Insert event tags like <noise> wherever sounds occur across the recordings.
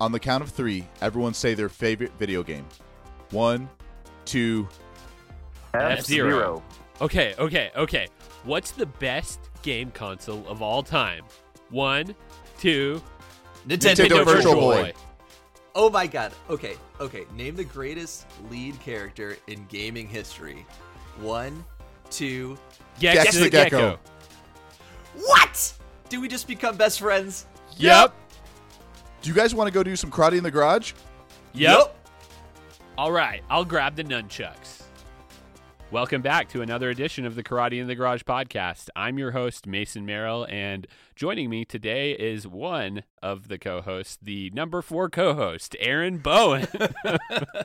On the count of three, everyone say their favorite video game. One, two. F-Zero. Okay, okay, okay. What's the best game console of all time? One, two. Nintendo Nintendo Virtual Virtual Boy. Boy. Oh my god. Okay, okay. Name the greatest lead character in gaming history. One, two. Gex, Gex the the Gecko. Gecko. What? Do we just become best friends? Yep. Do you guys want to go do some karate in the garage? Yep. All right, I'll grab the nunchucks. Welcome back to another edition of the Karate in the Garage podcast. I'm your host, Mason Merrill, and joining me today is one of the co hosts, the number four co host, Aaron Bowen. <laughs> <laughs>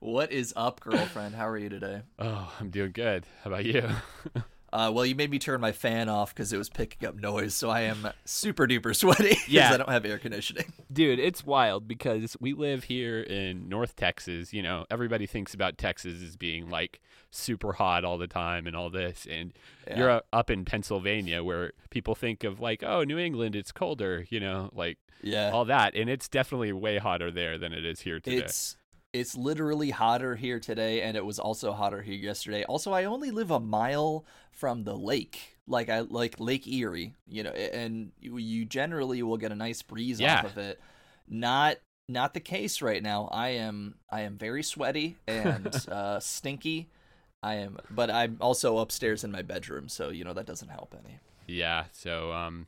What is up, girlfriend? How are you today? oh, I'm doing good. How about you? <laughs> Uh, well, you made me turn my fan off because it was picking up noise, so I am super duper sweaty <laughs> because Yeah. I don't have air conditioning. <laughs> Dude, it's wild because we live here in North Texas. You know, everybody thinks about Texas as being like super hot all the time and all this. And you're uh, up in Pennsylvania where people think of like, oh, New England, it's colder, you know, like Yeah. all that. And it's definitely way hotter there than it is here today. It's it's literally hotter here today, and it was also hotter here yesterday. Also, I only live a mile from the lake, like I like Lake Erie, you know, and you, generally will get a nice breeze Yeah. off of it. Not not the case right now. I am I am very sweaty and <laughs> uh, stinky. I am, but I'm also upstairs in my bedroom, so you know that doesn't help any. yeah. So, um,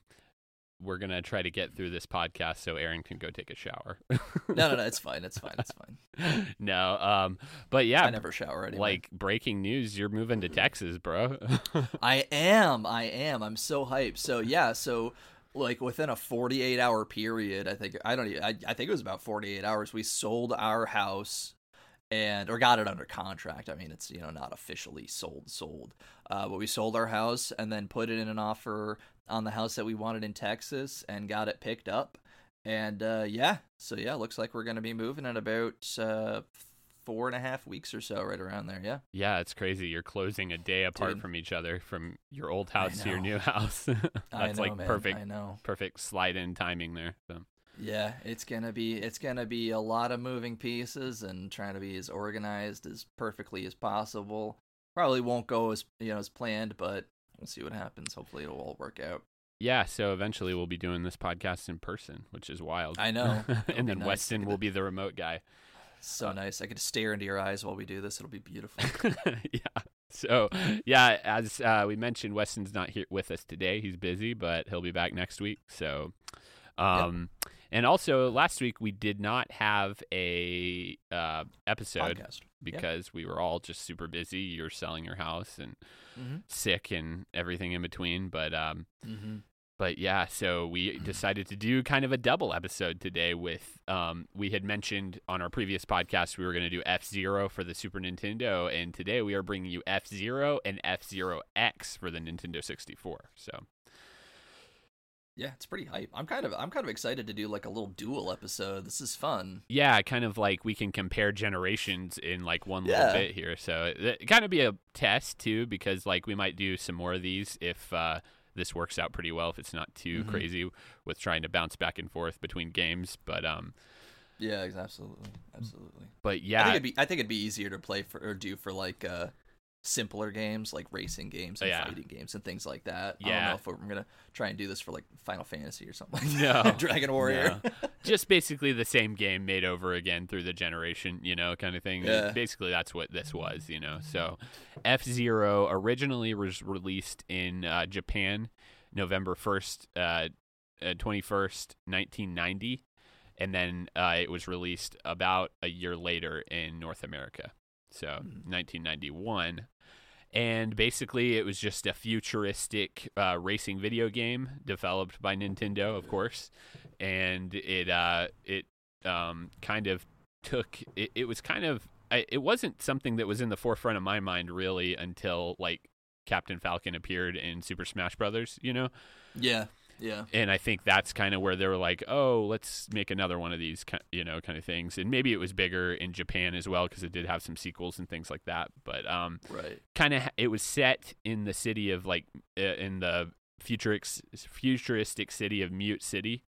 we're going to try to get through this podcast so Aaron can go take a shower. <laughs> No, no, no, it's fine. It's fine. It's fine. <laughs> no. Um, but yeah, I never shower anyway. like breaking news, you're moving to Texas, bro. <laughs> I am. I am. I'm so hyped. So yeah. So like within a 48 hour period, I think I don't. Even, I, I think it was about 48 hours. We sold our house and or got it under contract. I mean, it's you know not officially sold sold, uh, but we sold our house and then put it in an offer on the house that we wanted in Texas and got it picked up. And uh, yeah, so yeah, looks like we're gonna be moving in about uh, four and a half weeks or so, right around there. Yeah. Yeah, it's crazy. You're closing a day apart Dude. from each other from your old house to your new <laughs> house. That's I know, like man. perfect I know. perfect slide in timing there. So Yeah, it's gonna be it's gonna be a lot of moving pieces and trying to be as organized as perfectly as possible. Probably won't go as you know as planned, but we'll see what happens. Hopefully it'll all work out. yeah, so eventually we'll be doing this podcast in person, which is wild. I know. <laughs> And then nice. Weston will be the remote guy. So nice. I to stare into your eyes while we do this. It'll be beautiful. <laughs> yeah. So yeah, as uh, we mentioned, Weston's not here with us today. He's busy, but he'll be back next week. So, um, and also last week we did not have a uh, episode Podcast. because we were all just super busy. You're selling your house and Mhm. sick and everything in between. But um, Mm-hmm. but yeah, so we <clears throat> decided to do kind of a double episode today. With um, we had mentioned on our previous podcast we were going to do F Zero for the Super Nintendo, and today we are bringing you F Zero and F Zero X for the Nintendo 64. So Yeah, it's pretty hype. I'm kind of I'm kind of excited to do like a little dual episode. This is fun. yeah, kind of like we can compare generations in like one Yeah. little bit here. So it, it kind of be a test too, because like we might do some more of these if uh, this works out pretty well. If it's not too Mhm. crazy with trying to bounce back and forth between games, but um, Yeah, absolutely, absolutely. but yeah, I think it'd be I think it'd be easier to play for or do for like uh simpler games like racing games and yeah. fighting games and things like that. Yeah. I don't know if we're, I'm gonna try and do this for like Final Fantasy or something. No, <laughs> Dragon Warrior. No. Just basically the same game made over again through the generation, you know, kind of thing. Yeah. Basically, that's what this was, you know. So, F Zero originally was released in uh, Japan, November first, uh, uh, twenty first, nineteen ninety. And then uh, it was released about a year later in North America. So hmm. 1991 and basically, it was just a futuristic uh, racing video game developed by Nintendo, of course. And it uh, it um, kind of took it, it was kind of I, it wasn't something that was in the forefront of my mind really until like Captain Falcon appeared in Super Smash Brothers, you know. yeah, yeah. And I think that's kind of where they were like, "Oh, let's make another one of these, you know, kind of things." And maybe it was bigger in Japan as well because it did have some sequels and things like that. But um, Right. kind of it was set in the city of like uh, in the futurix, futuristic city of Mute City,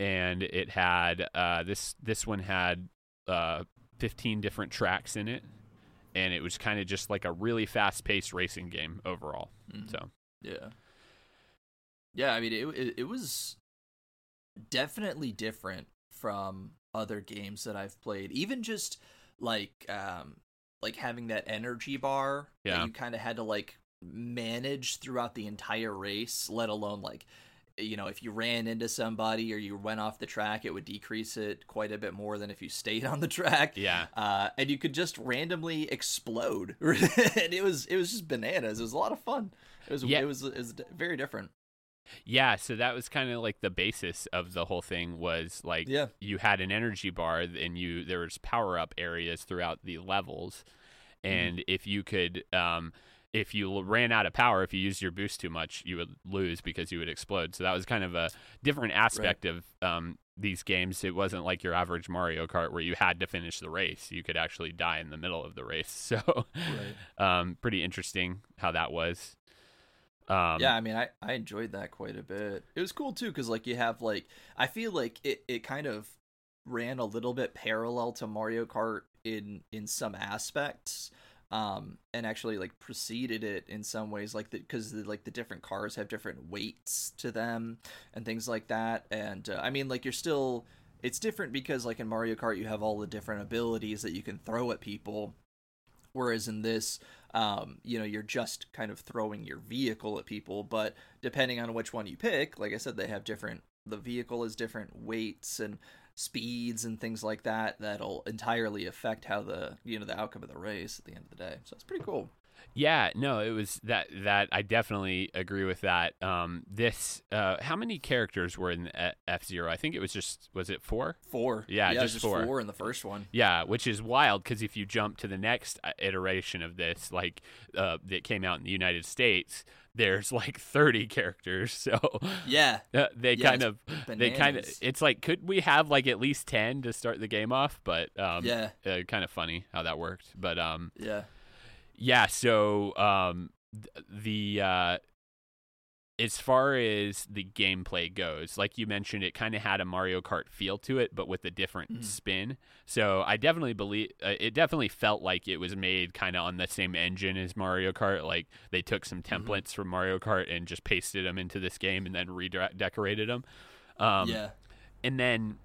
and it had uh, this this one had uh, 15 different tracks in it, and it was kind of just like a really fast paced racing game overall. Mhm. So Yeah. Yeah, I mean it, it it was definitely different from other games that I've played. Even just like um like having that energy bar Yeah. that you kind of had to like manage throughout the entire race, let alone like you know, if you ran into somebody or you went off the track, it would decrease it quite a bit more than if you stayed <laughs> on the track. yeah, Uh, and you could just randomly explode, <laughs> and it was it was just bananas. It was a lot of fun. It was Yeah. it was it was very different. Yeah. So that was kind of like the basis of the whole thing was like Yeah. you had an energy bar and you there was power up areas throughout the levels. And if you could um if you ran out of power if you used your boost too much you would lose because you would explode. So that was kind of a different aspect of um these games. It wasn't like your average mario kart where you had to finish the race. You could actually die in the middle of the race. <laughs> So um pretty interesting how that was um yeah, I mean, I I enjoyed that quite a bit. It was cool too because like you have like I feel like it it kind of ran a little bit parallel to Mario Kart in in some aspects. Um, and actually like preceded it in some ways, like because like the different cars have different weights to them and things like that. And uh, I mean, like you're still it's different because like in Mario Kart you have all the different abilities that you can throw at people whereas in this um, you know you're just kind of throwing your vehicle at people but depending on which one you pick like i said they have different the vehicle is different weights and speeds and things like that that'll entirely affect how the you know the outcome of the race at the end of the day. So it's pretty cool Yeah, no, it was that that I definitely agree with that. Um, this, uh, how many characters were in F Zero? I think it was just was it four? four Yeah, yeah just just four. four in the first one Yeah, which is wild because if you jump to the next uh, iteration of this, like uh, that came out in the United States, there's like 30 characters. <laughs> So yeah uh, they Yeah, kind of they kind of it's like could we have like at least 10 to start the game off? But um, yeah uh, kind of funny how that worked. But um, yeah yeah so um the uh as far as the gameplay goes like you mentioned it kind of had a mario kart feel to it but with a different Mhm. spin so i definitely believe uh, it definitely felt like it was made kind of on the same engine as mario kart like they took some Mhm. templates from mario kart and just pasted them into this game and then redecorated them um yeah and then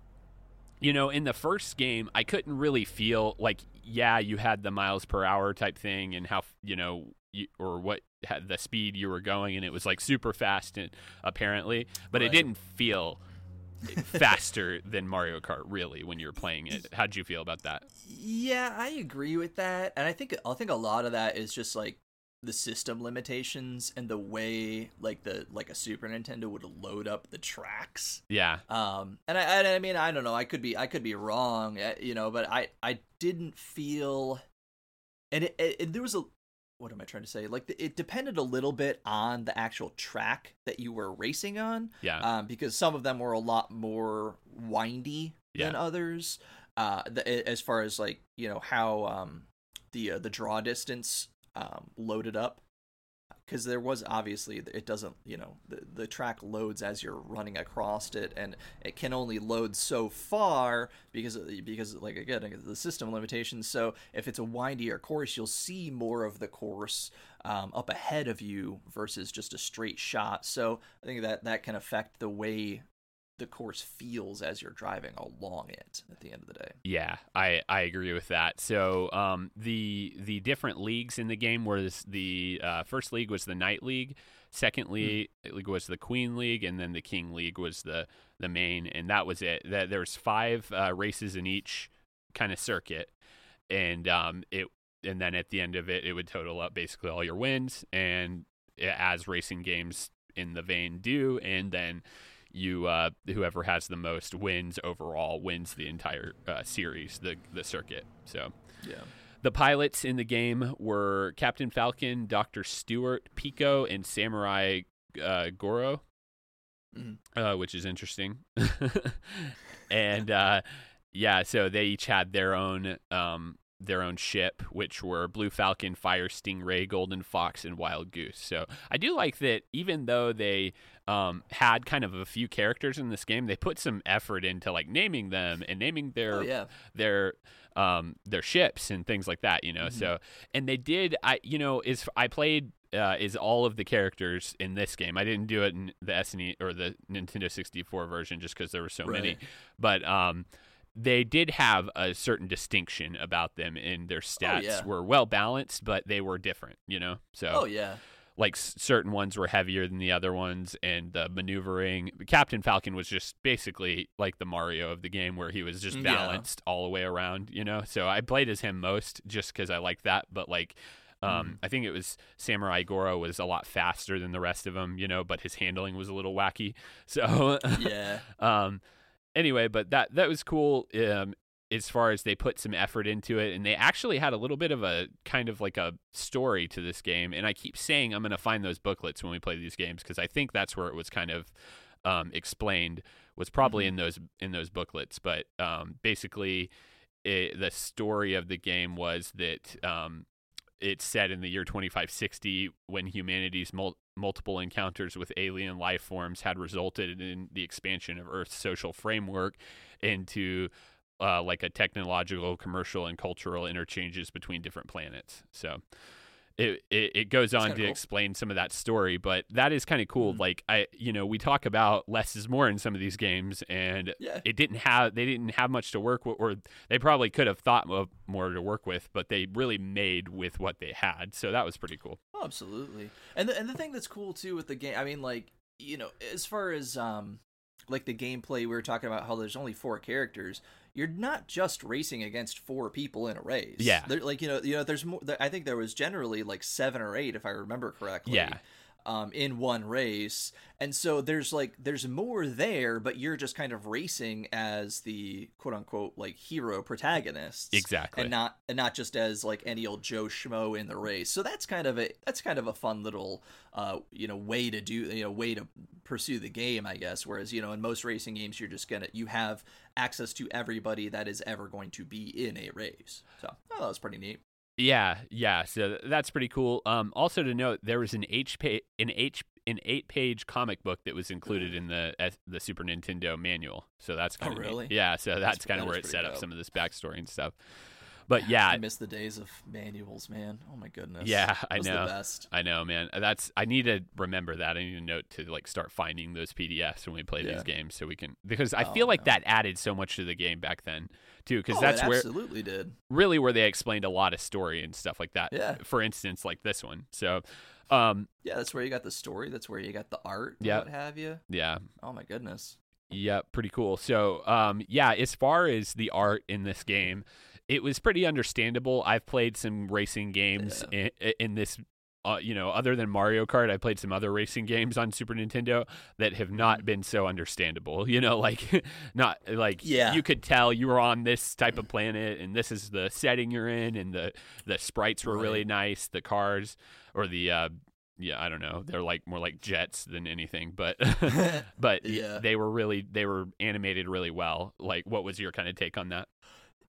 you know in the first game i couldn't really feel like yeah you had the miles per hour type thing and how you know you, or what had the speed you were going and it was like super fast and apparently but it didn't feel faster <laughs> than mario kart really when you're playing it. How'd you feel about that? Yeah, I agree with that, and I think I think a lot of that is just like the system limitations and the way like the like a Super Nintendo would load up the tracks. yeah Um, and I, I I mean I don't know I could be I could be wrong, eh, you know, but I I didn't feel, and it, it, it- there was a what am I trying to say? Like it depended a little bit on the actual track that you were racing on yeah um, because some of them were a lot more windy than others. Uh, the, as far as like you know how um, the uh, the draw distance um, loaded up, because there was obviously it doesn't you know the the track loads as you're running across it, and it can only load so far because because like again the system limitations. So if it's a windier course, you'll see more of the course um, up ahead of you versus just a straight shot. So I think that that can affect the way the course feels as you're driving along it at the end of the day. Yeah, I, I agree with that. So um, the the different leagues in the game was the uh, first league was the Knight League, second league, league was the Queen League, and then the King League was the the main, and that was it. That there's five uh, races in each kind of circuit, and um, it and then at the end of it, it would total up basically all your wins, and as racing games in the vein do, and then you uh, whoever has the most wins overall wins the entire uh, series, the the circuit. So Yeah. the pilots in the game were Captain Falcon, Doctor Stewart, Pico, and Samurai uh, Goro, Mhm. uh, which is interesting. <laughs> and uh, yeah, so they each had their own um, their own ship, which were Blue Falcon, Fire Stingray, Golden Fox, and Wild Goose. So I do like that, even though they um, had kind of a few characters in this game, they put some effort into like naming them and naming their Oh yeah. their um their ships and things like that you know Mm-hmm. so and they did i you know is i played uh, is all of the characters in this game. I didn't do it in the SNE or the Nintendo 64 version just because there were so many. But um, they did have a certain distinction about them, and their stats Oh, yeah. were well balanced, but they were different. You know, so Oh yeah. like s- certain ones were heavier than the other ones and the maneuvering captain falcon was just basically like the mario of the game where he was just Yeah. balanced all the way around you know so i played as him most just because i like that but like um, Mm. I think it was Samurai Goro was a lot faster than the rest of them, you know, but his handling was a little wacky. So, Yeah. <laughs> um, anyway, but that that was cool. Um, as far as they put some effort into it, and they actually had a little bit of a kind of like a story to this game. And I keep saying I'm going to find those booklets when we play these games because I think that's where it was kind of um, explained. Was probably in those in those booklets, but um, basically, it, the story of the game was that um, it's set in the year 2560 when humanity's mul- multiple encounters with alien life forms had resulted in the expansion of Earth's social framework into uh, like a technological, commercial, and cultural interchanges between different planets. So it it, it goes on to cool. explain some of that story, but that is kind of cool. Mhm. Like I, you know, we talk about less is more in some of these games, and Yeah. it didn't have they didn't have much to work with, or they probably could have thought of more to work with, but they really made with what they had. So that was pretty cool. Oh, absolutely. And the and the thing that's cool too with the game, I mean, like you know, as far as um, like the gameplay, we were talking about how there's only four characters. You're not just racing against four people in a race. Yeah. There, like you know, you know, there's more. I think there was generally like seven or eight, if I remember correctly. Yeah. Um, in one race, and so there's like there's more there, but you're just kind of racing as the quote unquote like hero protagonists Exactly. and not and not just as like any old Joe schmo in the race. So that's kind of a that's kind of a fun little uh you know way to do you know way to pursue the game, I guess. Whereas you know in most racing games you're just gonna you have access to everybody that is ever going to be in a race. So oh, that was pretty neat. Yeah, yeah. So that's pretty cool. Um, also to note, there was an H pa- an H an eight page comic book that was included in the the Super Nintendo manual. So that's Oh, kind of really? Yeah. So that's, That's- kind of that where it set up some of this backstory and stuff. But <laughs> yeah, I miss the days of manuals, man. Oh my goodness. Yeah, I know. The best. I know, man. That's I need to remember that. I need to note to like start finding those PDFs when we play Yeah. these games, so we can because I Oh, feel like no. that added so much to the game back then too. Because Oh, that's where absolutely did. really where they explained a lot of story and stuff like that. Yeah. For instance, like this one. So, um, Yeah, that's where you got the story. That's where you got the art. Yeah. What have you? yeah, Oh my goodness. Yeah, pretty cool. So, um, yeah, as far as the art in this game, it was pretty understandable. I've played some racing games in, in this. Uh, you know, other than Mario Kart, I played some other racing games on Super Nintendo that have not been so understandable. <laughs> You know, like <laughs> not like Yeah. you could tell you were on this type of planet and this is the setting you're in, and the the sprites were really nice. The cars or the uh, yeah, I don't know. They're like more like jets than anything, but <laughs> but Yeah. they were really they were animated really well. Like, what was your kind of take on that?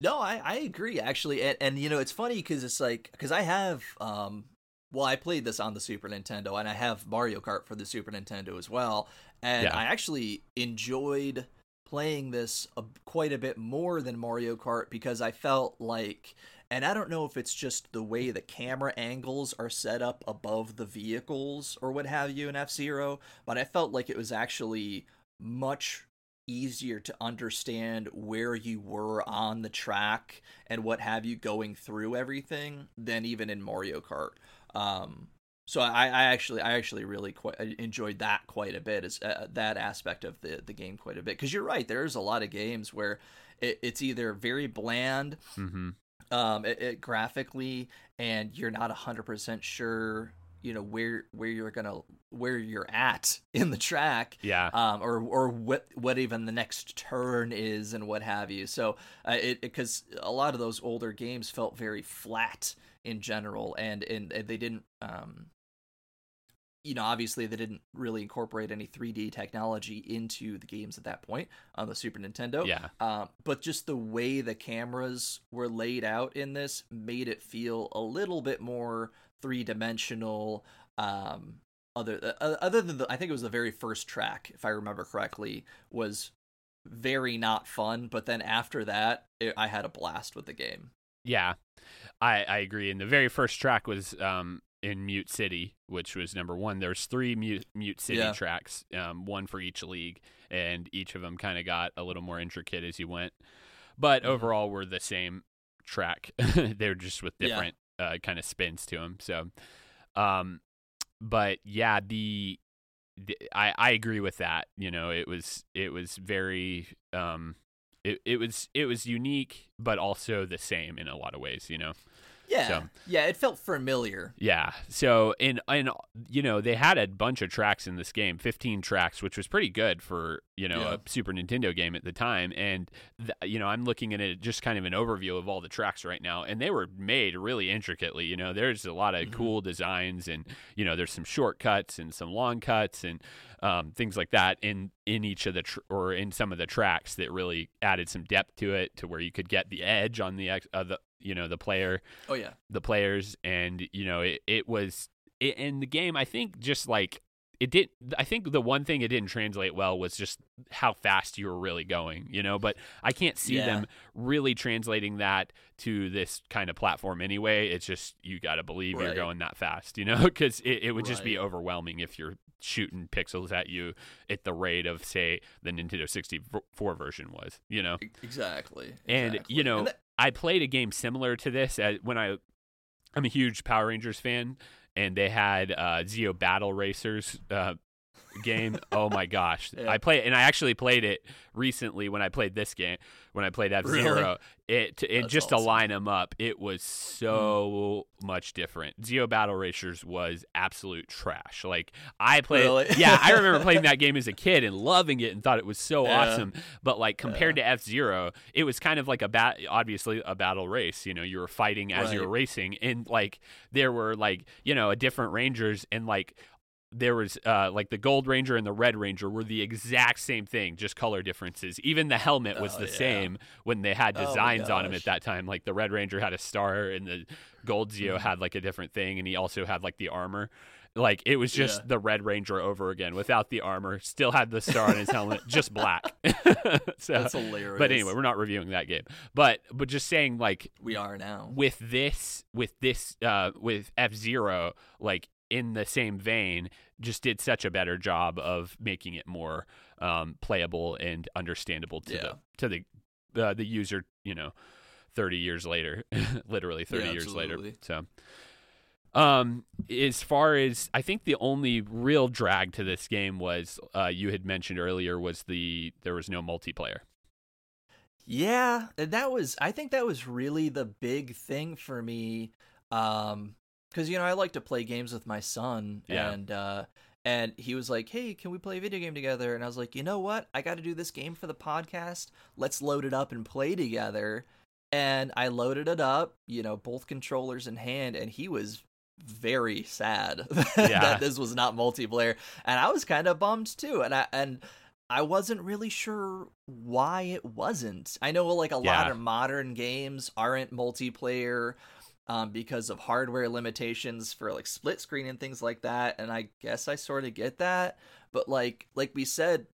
No, I, I agree actually, and, and you know it's funny because it's like because I have um well I played this on the Super Nintendo and I have Mario Kart for the Super Nintendo as well, and Yeah. I actually enjoyed playing this a, quite a bit more than Mario Kart because I felt like and I don't know if it's just the way the camera angles are set up above the vehicles or what have you in F Zero, but I felt like it was actually much easier to understand where you were on the track and what have you going through everything than even in Mario Kart. Um, so I, I actually I actually really quite enjoyed that quite a bit as uh, that aspect of the the game quite a bit because you're right there's a lot of games where it, it's either very bland Mm-hmm. um it, it graphically and you're not 100% sure you know where where you're gonna where you're at <laughs> in the track Yeah, um, or or what what even the next turn is and what have you. So uh, it because a lot of those older games felt very flat in general, and and, and they didn't um you know, obviously they didn't really incorporate any 3D technology into the games at that point on the Super Nintendo. Yeah. Um, but just the way the cameras were laid out in this made it feel a little bit more three dimensional. Um, other uh, other than the, I think it was the very first track, if I remember correctly, was very not fun. But then after that, it, I had a blast with the game. Yeah, I I agree. And the very first track was um in Mute City, which was number one. There's three Mute Mute City Yeah. tracks, um, one for each league, and each of them kind of got a little more intricate as you went. But Mhm. overall, were the same track. <laughs> They're just with different uh, kind of spins to him. So, um, but yeah, the, the I I agree with that. You know, it was it was very um. It, it was it was unique, but also the same in a lot of ways. You know. Yeah, So- yeah, it felt familiar. Yeah. So in and you know they had a bunch of tracks in this game, 15 tracks, which was pretty good for you know Yeah. a Super Nintendo game at the time. And th- you know I'm looking at it just kind of an overview of all the tracks right now, and they were made really intricately. You know, there's a lot of Mhm. cool designs, and you know there's some shortcuts and some long cuts and um, things like that in in each of the tr- or in some of the tracks that really added some depth to it, to where you could get the edge on the ex- uh, the you know the player Oh yeah, the players and you know it, it was it, in the game i think just like it did i think the one thing it didn't translate well was just how fast you were really going you know but i can't see Yeah. them really translating that to this kind of platform anyway. It's just you got to believe you're going that fast you know <laughs> because it, it would just be overwhelming if you're shooting pixels at you at the rate of say the nintendo 64 version was you know? E- exactly. and you know And that- i played a game similar to this when i i'm a huge power rangers fan and they had uh zeo battle racers uh game. Oh my gosh. <laughs> Yeah. i played and i actually played it recently when i played this game when i played f-zero. It and That's just to line them up it was so hmm. much different. Zeo battle racers was absolute trash. Like i played Really? <laughs> yeah i remember <laughs> playing that game as a kid and loving it and thought it was so Yeah. awesome. But like compared to F Zero, it was kind of like a bat, obviously a battle race. You know, you were fighting as you were racing, and like there were like you know a different rangers, and like there was uh like the gold ranger and the red ranger were the exact same thing, just color differences. Even the helmet was Oh, the yeah. same when they had Oh designs on him at that time. Like the red ranger had a star, and the gold Zeo Mhm. had like a different thing, and he also had like the armor. Like it was just Yeah. the Red Ranger over again without the armor. Still had the star on his helmet, just black. <laughs> so, That's hilarious. but anyway, we're not reviewing that game. But but just saying like we are now. with this with this uh with F Zero like in the same vein, just did such a better job of making it more um, playable and understandable to Yeah. the to the uh, the user. You know, thirty years later, <laughs> literally thirty Yeah, years later. So. Um, as far as I think the only real drag to this game was, uh, you had mentioned earlier was the there was no multiplayer. Yeah, and that was I think that was really the big thing for me um cuz you know I like to play games with my son Yeah. and uh and he was like, "Hey, can we play a video game together?" And I was like, "You know what? I got to do this game for the podcast. Let's load it up and play together." And I loaded it up, you know, both controllers in hand and he was very sad <laughs> Yeah. that this was not multiplayer and I was kind of bummed too and I and I wasn't really sure why it wasn't. I know like a lot of modern games aren't multiplayer um, because of hardware limitations for like split screen and things like that, and I guess I sort of get that. But like like we said,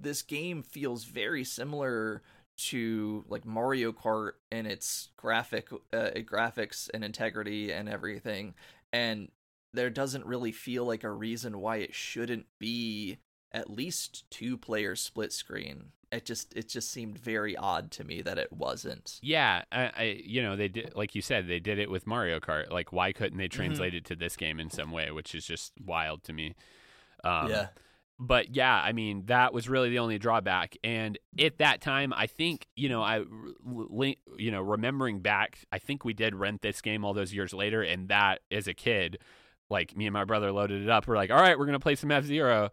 this game feels very similar to like Mario Kart in its graphic uh, graphics and integrity and everything, and there doesn't really feel like a reason why it shouldn't be at least two player split screen. It just it just seemed very odd to me that it wasn't. Yeah, I, I you know they did like you said they did it with Mario Kart. Like why couldn't Mm-hmm. they translate it to this game in some way? Which is just wild to me. Um, yeah. but yeah, I mean that was really the only drawback. And at that time, I think you know I, you know, remembering back, I think we did rent this game all those years later, and that as a kid, like me and my brother loaded it up. We're like, all right, we're gonna play some F Zero,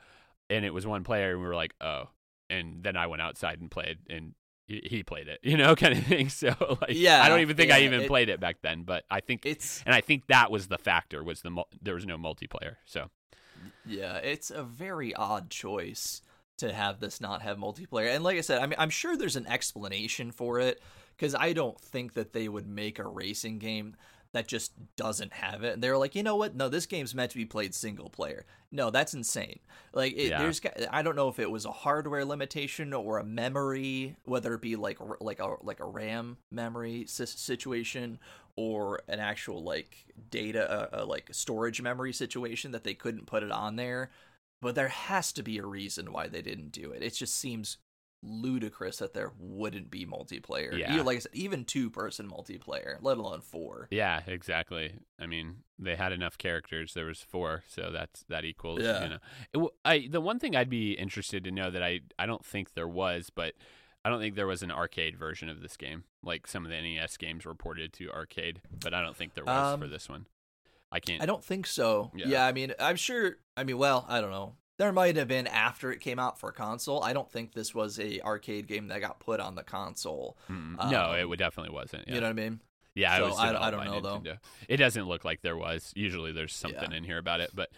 and it was one player, and we were like, oh, and then I went outside and played, and he played it, <laughs> you know, kind of thing. So like, Yeah, I don't even think I even it- played it back then, but I think, It's and I think that was the factor was the there was no multiplayer. So Yeah, it's a very odd choice to have this not have multiplayer. And like I said, I mean, I'm sure there's an explanation for it because I don't think that they would make a racing game that just doesn't have it. And they're like, you know what? No, this game's meant to be played single player. No, that's insane. Like, it, Yeah. there's, I don't know if it was a hardware limitation or a memory, whether it be like like a like a RAM memory situation or an actual like data, uh, uh, like storage memory situation that they couldn't put it on there. But there has to be a reason why they didn't do it. It just seems ludicrous that there wouldn't be multiplayer. Yeah. Even, like I said, even two person multiplayer, let alone four. Yeah, exactly. I mean, they had enough characters. There was four, so that's that equals. Yeah. You know, it, I the one thing I'd be interested to know that I I don't think there was, but I don't think there was an arcade version of this game. Like some of the NES games were ported to arcade, but I don't think there was Um, for this one. I can't. I don't think so. Yeah. Yeah. I mean, I'm sure. I mean, well, I don't know. There might have been after it came out for console. I don't think this was a arcade game that got put on the console. Mm, no, um, it definitely wasn't. Yeah. You know what I mean? Yeah, it So was I- I don't know, though. It doesn't look like there was. Usually, there's something Yeah. in here about it, but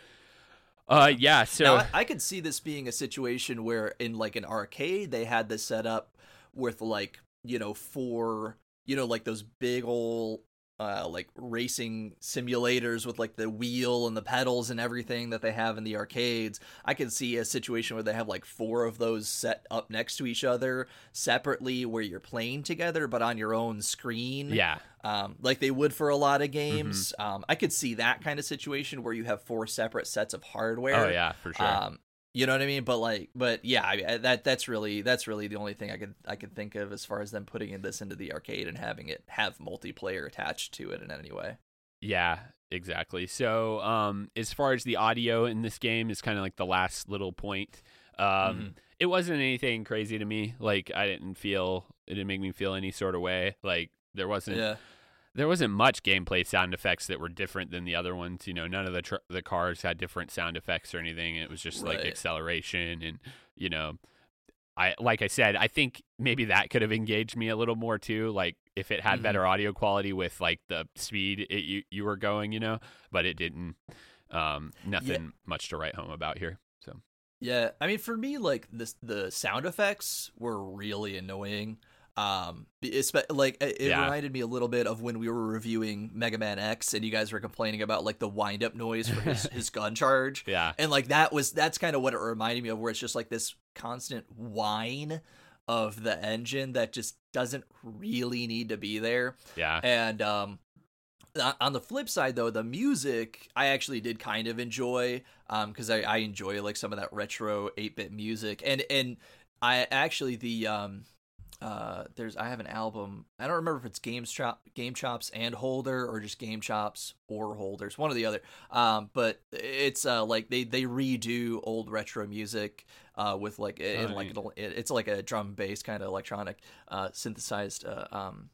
uh, yeah. So now, I, I could see this being a situation where in like an arcade they had this set up with like you know four you know like those big old uh, like racing simulators with like the wheel and the pedals and everything that they have in the arcades. I could see a situation where they have like four of those set up next to each other separately, where you're playing together but on your own screen yeah, um, like they would for a lot of games. Um, I could see that kind of situation where you have four separate sets of hardware. oh yeah, for sure. Um, you know what I mean? But like, but yeah, I that that's really that's really the only thing I could I could think of as far as them putting this into the arcade and having it have multiplayer attached to it in any way. Yeah, exactly. So, um, as far as the audio in this game is kind of like the last little point. Um, Mhm. it wasn't anything crazy to me. Like I didn't feel it didn't make me feel any sort of way. Like there wasn't Yeah, there wasn't much gameplay sound effects that were different than the other ones. You know, none of the tr- the cars had different sound effects or anything. It was just like acceleration and you know, I like I said, I think maybe that could have engaged me a little more too. Like if it had Mhm. better audio quality with like the speed it, you you were going, you know, but it didn't. Um, nothing much to write home about here. So yeah. I mean, for me, like this, the sound effects were really annoying. Um, it's like it it Yeah. reminded me a little bit of when we were reviewing Mega Man X, and you guys were complaining about like the wind up noise for his <laughs> his gun charge. yeah, and like that was that's kind of what it reminded me of where it's just like this constant whine of the engine that just doesn't really need to be there yeah, and um on the flip side though the music i actually did kind of enjoy um because I, I enjoy like some of that retro 8-bit music and and i actually the um uh there's i have an album i don't remember if it's game chop GameChops and holder or just GameChops or holders one or the other. Um but it's uh like they they redo old retro music uh with like in Oh, like it- it's like a drum bass kind of electronic uh synthesized uh, um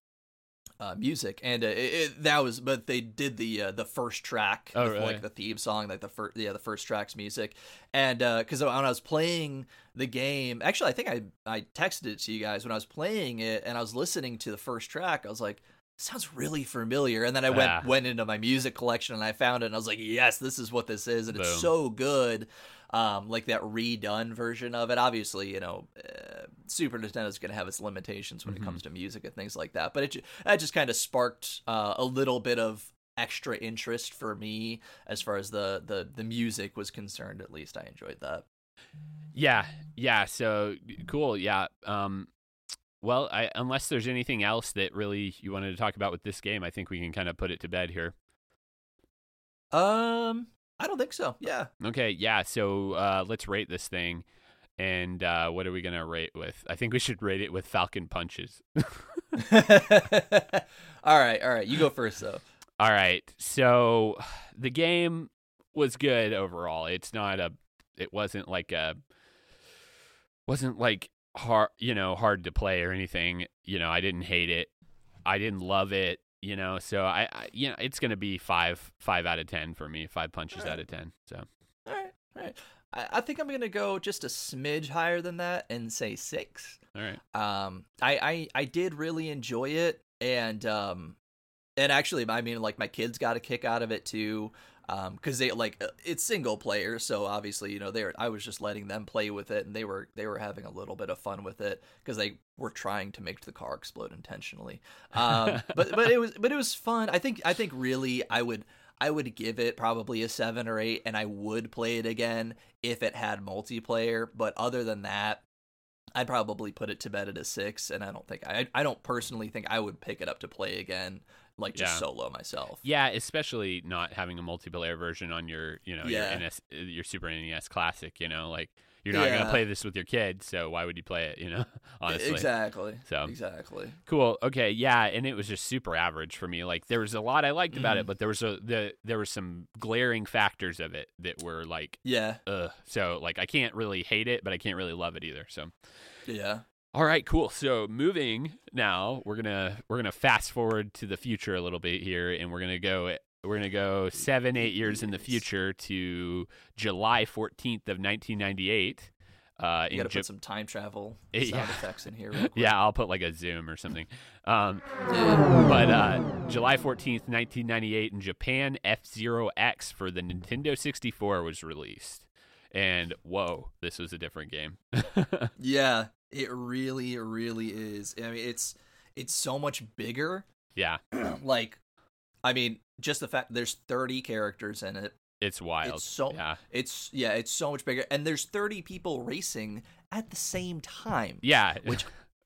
uh, music, and uh, it, it, that was. But they did the uh, the first track, Oh, really? like the theme song, like the first yeah the first track's music, and uh because when I was playing the game, actually I think I I texted it to you guys when I was playing it, and I was listening to the first track, I was like. Sounds really familiar, and then I went Yeah. went into my music collection and I found it, and I was like, "Yes, this is what this is," and it's so good. Um, like that redone version of it. Obviously, you know, uh, Super Nintendo's going to have its limitations when Mhm. it comes to music and things like that. But it that just kind of sparked uh, a little bit of extra interest for me as far as the the the music was concerned. At least I enjoyed that. yeah, yeah. So cool. Yeah. Um, well, I, unless there's anything else that really you wanted to talk about with this game, I think we can kind of put it to bed here. Um, I don't think so. Yeah. Okay, yeah. So uh, let's rate this thing, and uh, what are we gonna rate with? I think we should rate it with Falcon punches. <laughs> <laughs> all right, all right. You go first though. All right. So the game was good overall. It's not a. It wasn't like a. Wasn't like hard, you know, hard to play or anything. You know, I didn't hate it. I didn't love it. You know, so I, I you know, it's gonna be five, five out of ten for me. Five punches out of ten. So All right, all right. I, I think I'm gonna go just a smidge higher than that and say six. all right. um I, I i did really enjoy it and um and actually i mean like my kids got a kick out of it too because they like uh, it's single player, so obviously you know they I was just letting them play with it, and they were they were having a little bit of fun with it because they were trying to make the car explode intentionally. Um, <laughs> but but it was but it was fun. I think I think really I would I would give it probably a seven or eight, and I would play it again if it had multiplayer. But other than that, I'd probably put it to bed at a six, and I don't think I I don't personally think I would pick it up to play again, like just Yeah. solo myself. Yeah, especially not having a multiplayer version on your, you know, Yeah. your NS, your Super NES Classic. You know, like you're not gonna play this with your kid, so why would you play it? You know, <laughs> honestly. exactly. So- exactly. Cool. Okay. Yeah, and it was just super average for me. Like there was a lot I liked about it, Mm. but there was a the there were some glaring factors of it that were like, Yeah, ugh. So like I can't really hate it, but I can't really love it either. So. yeah. All right, cool. So moving now, we're gonna we're gonna fast forward to the future a little bit here, and we're gonna go we're gonna go seven eight years in the future to July fourteenth of nineteen ninety eight. Uh, You in got to Ja- put some time travel <laughs> sound yeah. effects in here. Real <laughs> quick. yeah, I'll put like a zoom or something. Um, but uh, July fourteenth, nineteen ninety eight, in Japan, F Zero X for the Nintendo sixty four was released, and whoa, this was a different game. <laughs> Yeah, it really, really is. I mean, it's it's so much bigger. yeah, <clears throat> like, I mean, just the fact there's 30 characters in it. it's wild. It's so yeah. it's yeah, it's so much bigger, and there's 30 people racing at the same time. Yeah, Which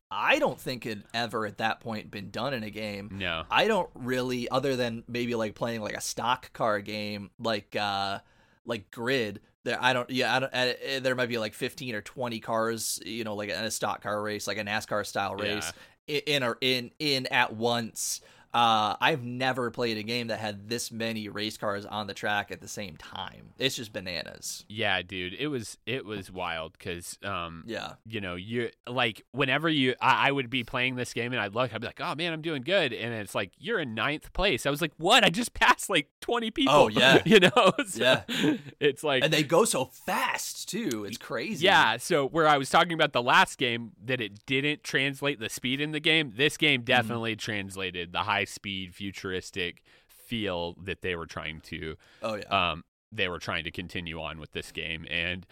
I don't think had ever at that point been done in a game. no, I don't really, other than maybe like playing like a stock car game, like uh, like Grid. There, I don't. Yeah, I don't. Uh, there might be like fifteen or twenty cars, you know, like in a stock car race, like a NASCAR style race, i in or in in at once. Uh, I've never played a game that had this many race cars on the track at the same time. It's just bananas. Yeah, dude, it was it was wild because um Yeah, you know you like whenever you I, I would be playing this game and I'd look I'd be like oh man I'm doing good and it's like you're in ninth place I was like what I just passed like twenty people Oh, yeah. <laughs> you know <laughs> So Yeah. it's like and they go so fast too. It's crazy. yeah so where I was talking about the last game that it didn't translate the speed in the game this Mm-hmm. game definitely translated the high speed futuristic feel that they were trying to Oh yeah. um, they were trying to continue on with this game. And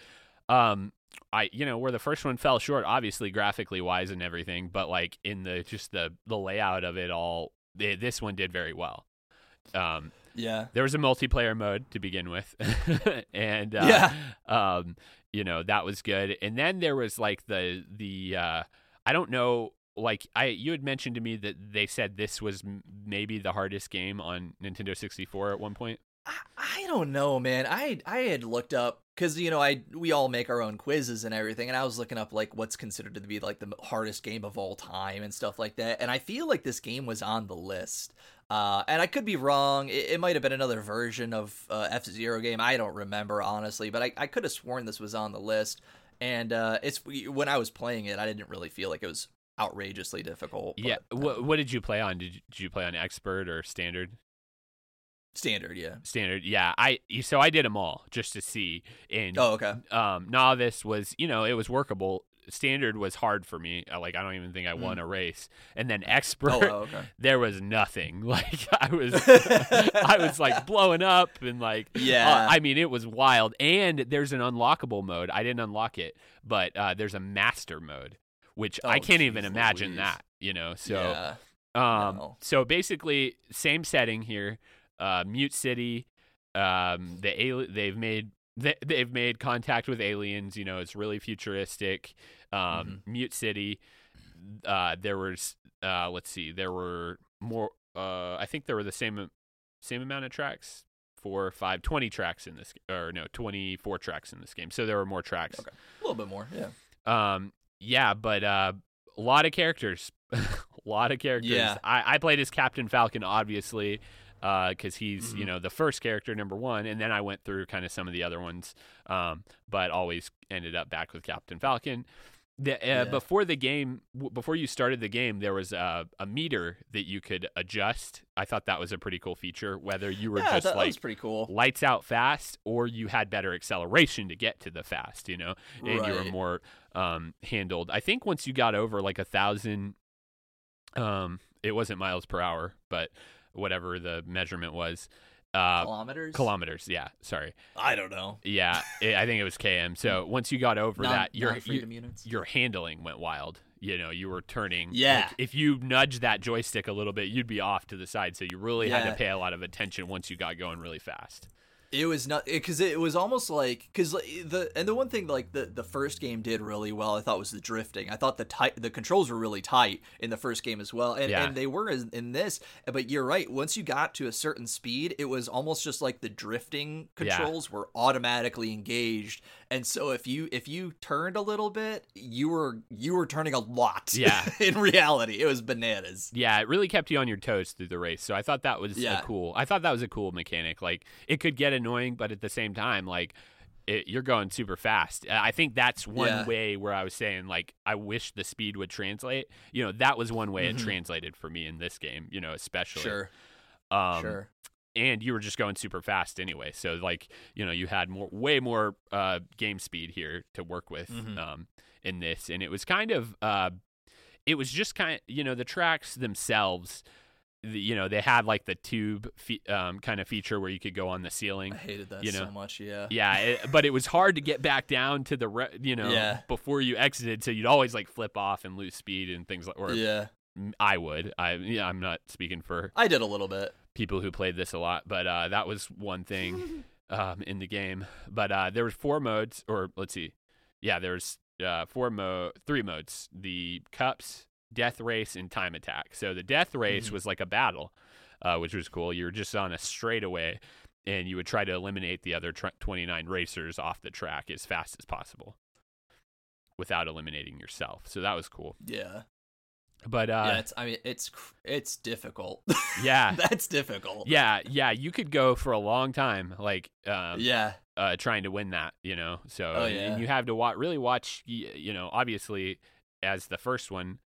um I you know where the first one fell short obviously graphically wise and everything but like in the just the the layout of it all they, this one did very well. Um yeah. there was a multiplayer mode to begin with. <laughs> And uh, um you know that was good. And then there was like the the uh I don't know like I you had mentioned to me that they said this was m- maybe the hardest game on Nintendo 64 at one point I, I don't know, man. I I had looked up because you know I we all make our own quizzes and everything, and I was looking up like what's considered to be like the hardest game of all time and stuff like that. And I feel like this game was on the list. Uh, and I could be wrong. It, it might have been another version of uh, F Zero game. I don't remember honestly, but I, I could have sworn this was on the list. And uh, it's when I was playing it, I didn't really feel like it was outrageously difficult. Yeah. but, What um, what did you play on? Did you, did you play on expert or standard? standard? Yeah. Standard. Yeah. I so I did them all just to see. And Oh, okay. um, novice was you know it was workable. Standard was hard for me. Like I don't even think I Mm. won a race. And then expert, Oh, oh, okay. <laughs> there was nothing. <laughs> Like I was <laughs> I was like blowing up and like Yeah. uh, I mean it was wild. And there's an unlockable mode. I didn't unlock it, but uh, there's a master mode, which I Oh, can't even imagine Louise. that. You know, so. yeah. Um, No. so basically, same setting here. Uh, Mute City. Um, the ali- they've made they, they've made contact with aliens. You know, it's really futuristic. Um, Mm-hmm. Mute City. Uh, there was uh, let's see, there were more. Uh, I think there were the same same amount of tracks. Four, five, 20 tracks in this, or no, twenty-four tracks in this game. So there were more tracks. Okay. A little bit more, yeah. Um, yeah, but uh, a lot of characters, <laughs> a lot of characters. Yeah. I, I played as Captain Falcon, obviously, because he's you Mhm. know the first character number one, and then I went through kind of some of the other ones, um, but always ended up back with Captain Falcon. The, uh, Yeah. Before the game, w- before you started the game, there was a, a meter that you could adjust. I thought that was a pretty cool feature. Whether you were yeah, just that, that like was pretty cool. lights out fast or you had better acceleration to get to the fast you know and you were more um handled i think once you got over like a thousand um it wasn't miles per hour but whatever the measurement was Uh, Kilometers. kilometers. Yeah, sorry. I don't know. Yeah, <laughs> it, I think it was km. So once you got over Non- that, your your, your handling went wild. You know, you were turning. Yeah. like, if you nudged that joystick a little bit, you'd be off to the side. So you really had to pay a lot of attention once you got going really fast. It was not because it was almost like because the and the one thing like the the first game did really well I thought was the drifting I thought the tight the controls were really tight in the first game as well and Yeah. and they were in, in this but you're right once you got to a certain speed it was almost just like the drifting Yeah. controls were automatically engaged and so if you if you turned a little bit you were you were turning a lot <laughs> Yeah. in reality it was bananas Yeah, it really kept you on your toes through the race. So I thought that was Yeah. a cool. I thought that was a cool mechanic. Like it could get annoying, but at the same time, like it, you're going super fast. I think that's one Yeah. way where I was saying like I wish the speed would translate. You know, that was one way Mhm. it translated for me in this game. You know, especially. sure Um, sure and you were just going super fast anyway. So like, you know, you had more, way more uh, game speed here to work with Mhm. um, in this, and it was kind of, uh, it was just kind of, you know, the tracks themselves. The, you know, they had like the tube fe- um, kind of feature where you could go on the ceiling. I hated that you know, so much yeah Yeah, it, but it was hard to get back down to the, re- you know, Yeah. before you exited. So you'd always like flip off and lose speed and things like. Or yeah I would. I yeah, I'm not speaking for I did a little bit people who played this a lot, but uh, that was one thing <laughs> um, in the game. But uh, there was four modes, or let's see, yeah, there's uh, four mo, three modes: the cups, death race, and time attack. So the death race Mhm. was like a battle, uh, which was cool. You were just on a straightaway, and you would try to eliminate the other tr- 29 racers off the track as fast as possible, without eliminating yourself. So that was cool. yeah But uh, yeah, it's. I mean, it's it's difficult. <laughs> yeah. that's difficult. yeah, yeah, you could go for a long time, like um, yeah, uh, trying to win that, you know. So Oh, and- yeah. and you have to wa- really watch, you know, obviously as the first one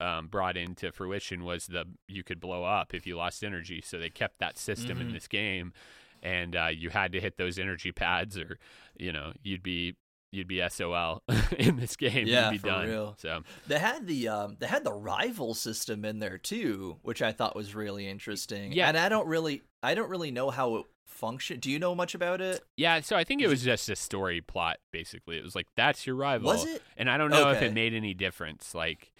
um, brought into fruition was the you could blow up if you lost energy. So they kept that system in Mhm. this game, and uh, you had to hit those energy pads, or you know, you'd be you'd be SOL <laughs> in this game. Yeah, you'd be for done. real. So they had the um they had the rival system in there too, which I thought was really interesting. Yeah. and I don't really I don't really know how it functioned. Do you know much about it? yeah, so I think it was just a story plot. Basically, it was like that's your rival. Was it? And I don't know if it made any difference. Like,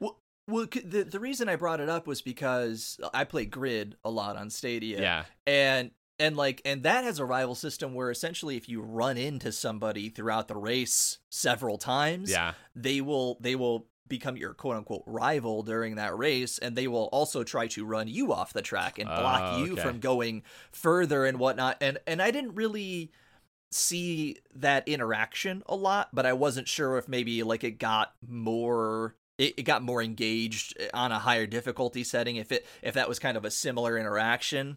Well, well, the the reason I brought it up was because I play Grid a lot on Stadia. yeah, and and like and that has a rival system where essentially if you run into somebody throughout the race several times yeah, they will they will become your quote unquote rival during that race and they will also try to run you off the track and block Oh, you from going further and whatnot. And and i didn't really see that interaction a lot but i wasn't sure if maybe like it got more it, it got more engaged on a higher difficulty setting if it if that was kind of a similar interaction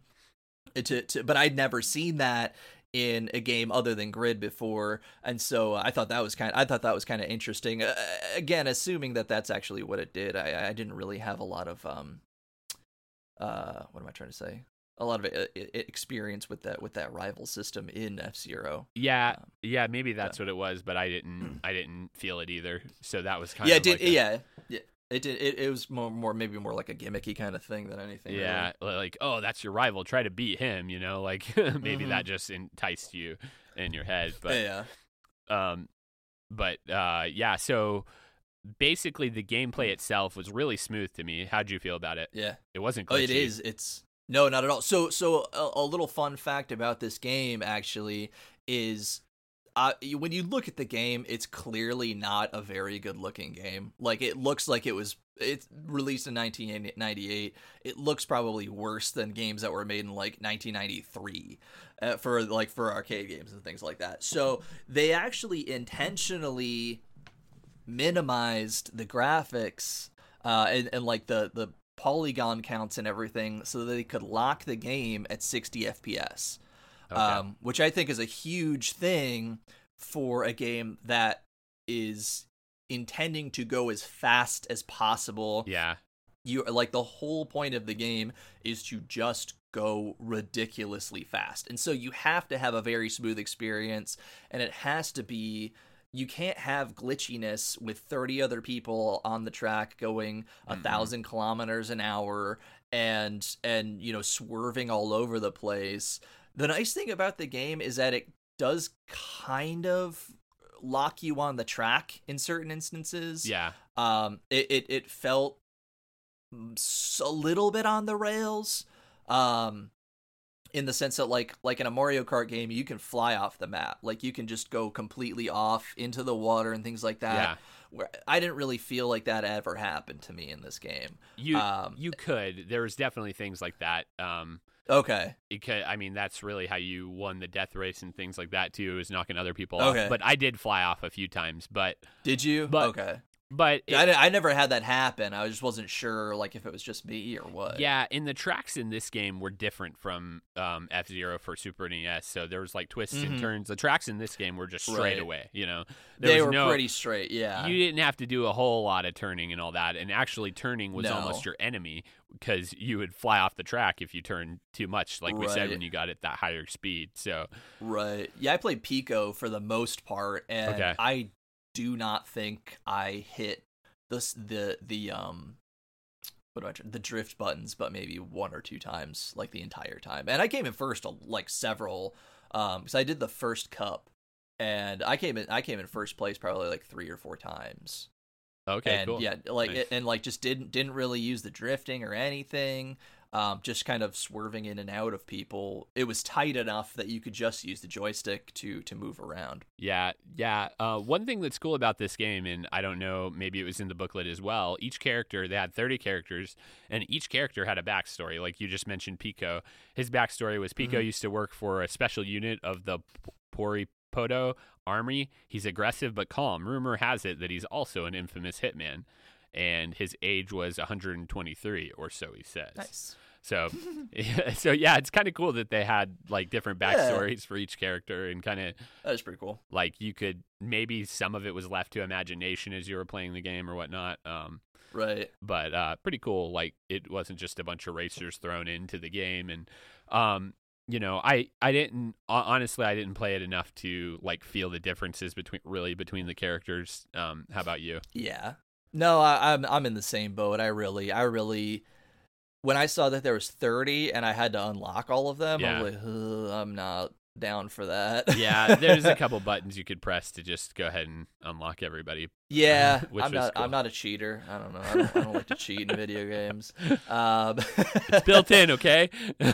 to, to but i'd never seen that in a game other than grid before and so i thought that was kind i thought that was kind of interesting uh, again assuming that that's actually what it did i i didn't really have a lot of um uh what am i trying to say a lot of uh, e- experience with that with that rival system in F Zero. yeah, Um, yeah. Maybe that's what it was, but I didn't. I didn't feel it either. So that was kind Yeah, of it did. like a- yeah, yeah, it did. It, it was more, more maybe more like a gimmicky kind of thing than anything. Yeah, li- like oh, that's your rival. Try to beat him. You know, like <laughs> maybe Mhm. that just enticed you in your head. But yeah, um, but uh, yeah. So basically, the gameplay itself was really smooth to me. How'd you feel about it? yeah. It wasn't. Oh, it glitchy. is. It's no, not at all. So, so a, a little fun fact about this game actually is, uh, when you look at the game, it's clearly not a very good looking game. Like it looks like it was it's released in 1998. It looks probably worse than games that were made in like 1993 uh, for like for arcade games and things like that. So they actually intentionally minimized the graphics uh, and, and like the the polygon counts and everything so that they could lock the game at 60 FPS, Okay. um, which I think is a huge thing for a game that is intending to go as fast as possible. yeah, You like the whole point of the game is to just go ridiculously fast. And so you have to have a very smooth experience and it has to be you can't have glitchiness with 30 other people on the track going a Mm-mm. thousand kilometers an hour and and you know swerving all over the place the nice thing about the game is that it does kind of lock you on the track in certain instances Yeah. um it it, it felt a little bit on the rails um in the sense that like like in a Mario Kart game you can fly off the map like you can just go completely off into the water and things like that Yeah. where I didn't really feel like that ever happened to me in this game You um you could. There was definitely things like that. Um okay. Because I mean that's really how you won the death race and things like that too, is knocking other people off. But I did fly off a few times, but did you? But- okay but it- I, I never had that happen I just wasn't sure like if it was just me or what Yeah, and the tracks in this game were different from um, F Zero for Super NES. So there was like twists and Mhm. turns. The tracks in this game were just straight Right. away. You know, there they were no, pretty straight yeah You didn't have to do a whole lot of turning and all that. And actually, turning was No. almost your enemy because you would fly off the track if you turned too much, like we said when you got at that higher speed. So Right. Yeah, I played Pico for the most part, and Okay. I do not think I hit this the the um what do I try- the drift buttons, but maybe one or two times, like the entire time. And I came in first, uh, like several, um, because I did the first cup, and I came in I came in first place probably like three or four times. okay, and cool. yeah, like Nice. and like just didn't didn't really use the drifting or anything. Um, just kind of swerving in and out of people. It was tight enough that you could just use the joystick to to move around. Yeah, yeah. Uh, one thing that's cool about this game, and I don't know, maybe it was in the booklet as well. Each character, they had 30 characters, and each character had a backstory. Like you just mentioned, Pico. His backstory was Pico Mhm. used to work for a special unit of the Poripoto Army. He's aggressive but calm. Rumor has it that he's also an infamous hitman, and his age was 123 or so. He says. Nice. So, <laughs> <laughs> so yeah, it's kind of cool that they had like different Yeah. backstories for each character, and kind of That was pretty cool. like you could maybe some of it was left to imagination as you were playing the game or whatnot um Right. but uh pretty cool like it wasn't just a bunch of racers thrown into the game and um you know i i didn't honestly i didn't play it enough to like feel the differences between really between the characters um how about you Yeah. No, I, I'm I'm in the same boat. I really I really when I saw that there was 30 and I had to unlock all of them, Yeah. I was like, I'm not down for that. yeah there's a couple <laughs> buttons you could press to just go ahead and unlock everybody Yeah, <laughs> I'm not. cool. I'm not a cheater. I don't know. I don't, I don't like to cheat in video <laughs> games. Um, it's built in okay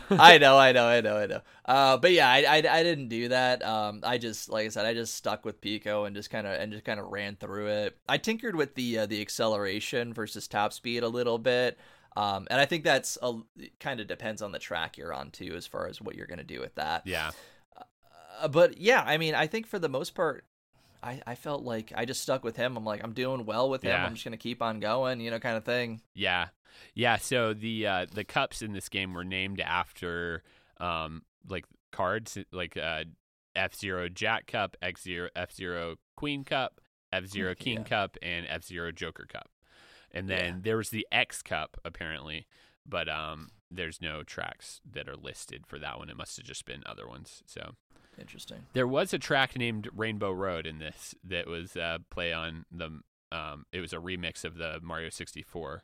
I know. I know. I know. I know. Uh, but yeah, I, I, I didn't do that. Um, I just like I said, I just stuck with Pico and just kind of and just kind of ran through it. I tinkered with the uh, the acceleration versus top speed a little bit. Um, and I think that's a kind of depends on the track you're on too, as far as what you're gonna do with that. yeah Uh, but yeah, I mean, I think for the most part, I, I felt like I just stuck with him. I'm like, I'm doing well with him. Yeah. I'm just gonna keep on going, you know, kind of thing. Yeah, yeah. So the uh, the cups in this game were named after um, like cards, like uh, F Zero Jack Cup, X Zero F Zero Queen Cup, F Zero <laughs> King Yeah. Cup, and F Zero Joker Cup. And then Yeah. there was the X Cup apparently, but um, there's no tracks that are listed for that one. It must have just been other ones. So Interesting. there was a track named Rainbow Road in this that was uh, play on the. Um, it was a remix of the Mario 64.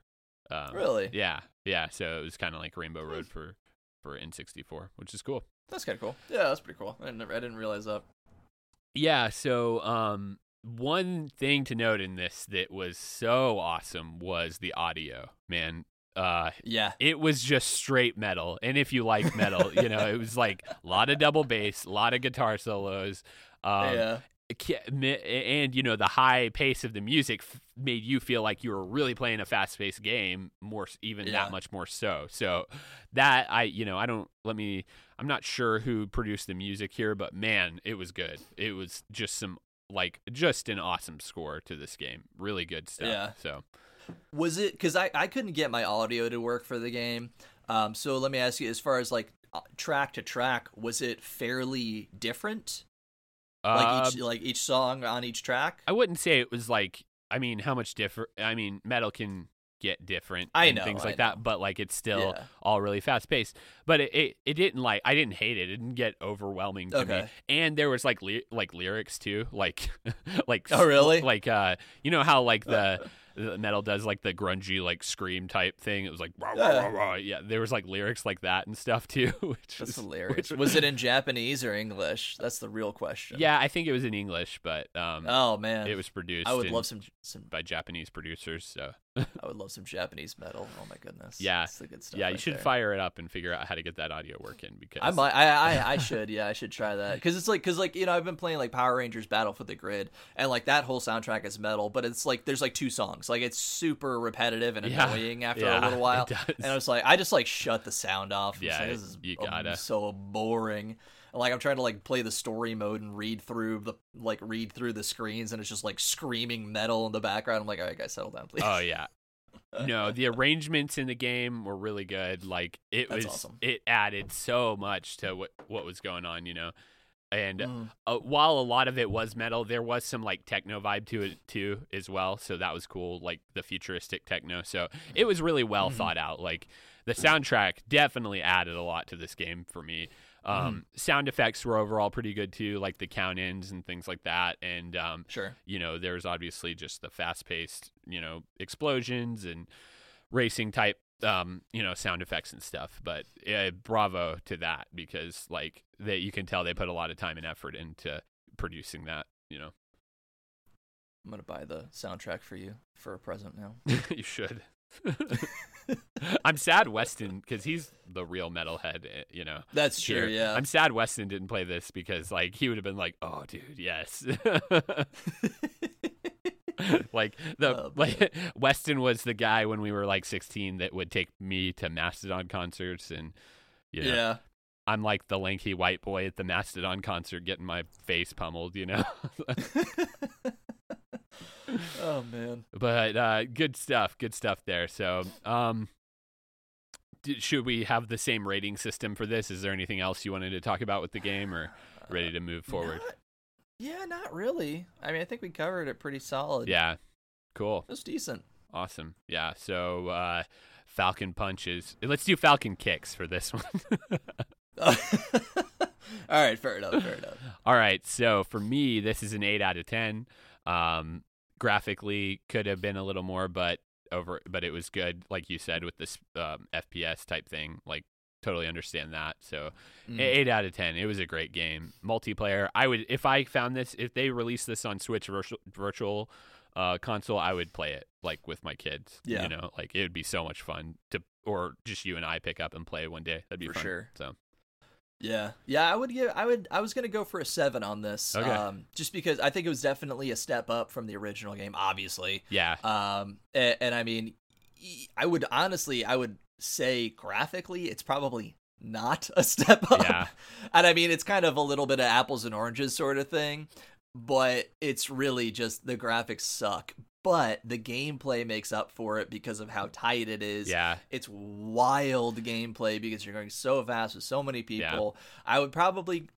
Um, Really? Yeah, yeah. So it was kind of like Rainbow Road for for N64, which is cool. That's kind of cool. Yeah, that's pretty cool. I didn't, I didn't realize that. Yeah. So um, one thing to note in this that was so awesome was the audio. Man, uh, Yeah. it was just straight metal. And if you like metal, you know, it was like a lot of double bass, a lot of guitar solos. Um, yeah. and you know the high pace of the music f- made you feel like you were really playing a fast-paced game more even Yeah. that much more so so that i you know i don't let me i'm not sure who produced the music here but man it was good it was just some like just an awesome score to this game really good stuff Yeah. so Was it because I, I couldn't get my audio to work for the game? Um, so let me ask you, as far as like uh, track to track, was it fairly different? Like each like each song on each track? i wouldn't say it was like i mean how much different i mean metal can get different I and know, things like that but like it's still Yeah. all really fast paced but it, it it didn't like i didn't hate it it didn't get overwhelming to me and there was like ly- like lyrics too like <laughs> like Oh, really? like uh you know how like the <laughs> metal does like the grungy like scream type thing it was like rah, rah, Yeah. rah, yeah there was like lyrics like that and stuff too <laughs> which That's was <laughs> hilarious. which- Was it <laughs> in Japanese or English? That's the real question. yeah i think it was in english but um Oh man, it was produced I would love some some. by japanese producers so I would love some Japanese metal. Oh my goodness. Yeah. That's the good stuff. yeah you right should there. fire it up and figure out how to get that audio working because I might. I, I I should. Yeah, I should try that because it's like because like you know I've been playing like Power Rangers Battle for the Grid and like that whole soundtrack is metal, but it's like there's like two songs. Like it's super repetitive and Yeah. annoying after Yeah, a little while. it does. And I was like, I just like shut the sound off. Yeah, like, this is you gotta. so boring. Like I'm trying to like play the story mode and read through the like read through the screens and it's just like screaming metal in the background. I'm like, all right, guys, settle down, please. Oh yeah. No, <laughs> the arrangements in the game were really good. Like it That's was awesome. it added so much to what what was going on, you know. And Mm. uh, while a lot of it was metal, there was some like techno vibe to it too as well. So that was cool, like the futuristic techno. So it was really well Mhm. thought out. Like the soundtrack definitely added a lot to this game for me. Um, Sound effects were overall pretty good too, like the count ins and things like that. And um, Sure. you know, there's obviously just the fast paced, you know, explosions and racing type, um, you know, sound effects and stuff. But uh, bravo to that because, like, that you can tell they put a lot of time and effort into producing that, you know. I'm gonna buy the soundtrack for you for a present now. <laughs> you should. <laughs> <laughs> I'm sad Weston because he's the real metalhead, eh, you know. That's here. true. Yeah. I'm sad Weston didn't play this because like he would have been like, "Oh, dude, yes." <laughs> like the Oh, like <laughs> Weston was the guy when we were like 16 that would take me to Mastodon concerts and you know, Yeah. I'm like the lanky white boy at the Mastodon concert getting my face pummeled, you know. <laughs> <laughs> oh man. but uh good stuff, good stuff there. So, um should we have the same rating system for this? Is there anything else you wanted to talk about with the game or <sighs> ready to move forward? Not- yeah, not really. I mean, I think we covered it pretty solid. Yeah. Cool. It was decent. Awesome. Yeah. So uh Falcon punches. Let's do Falcon kicks for this <laughs> one. <laughs> All right, fair enough. Fair enough. All right. So for me, this is an eight out of ten. Um, graphically, could have been a little more, but over, but it was good, like you said, with this um, FPS type thing. Like, totally understand that. So, Mm. eight out of ten. It was a great game. Multiplayer. I would, if I found this, if they released this on Switch virtual, virtual uh, console, I would play it like with my kids. Yeah. You know, like it would be so much fun to, or just you and I pick up and play one day. That'd be For fun. sure. So. Yeah, yeah. I would give. I would. I was gonna go for a seven on this. Okay. Um, just because I think it was definitely a step up from the original game. Obviously. Yeah. Um, and, and I mean, I would honestly, I would say graphically, it's probably not a <laughs> step up. Yeah. And I mean, it's kind of a little bit of apples and oranges sort of thing, but it's really just the graphics suck. But the gameplay makes up for it because of how tight it is. Yeah. It's wild gameplay because you're going so fast with so many people. I would probably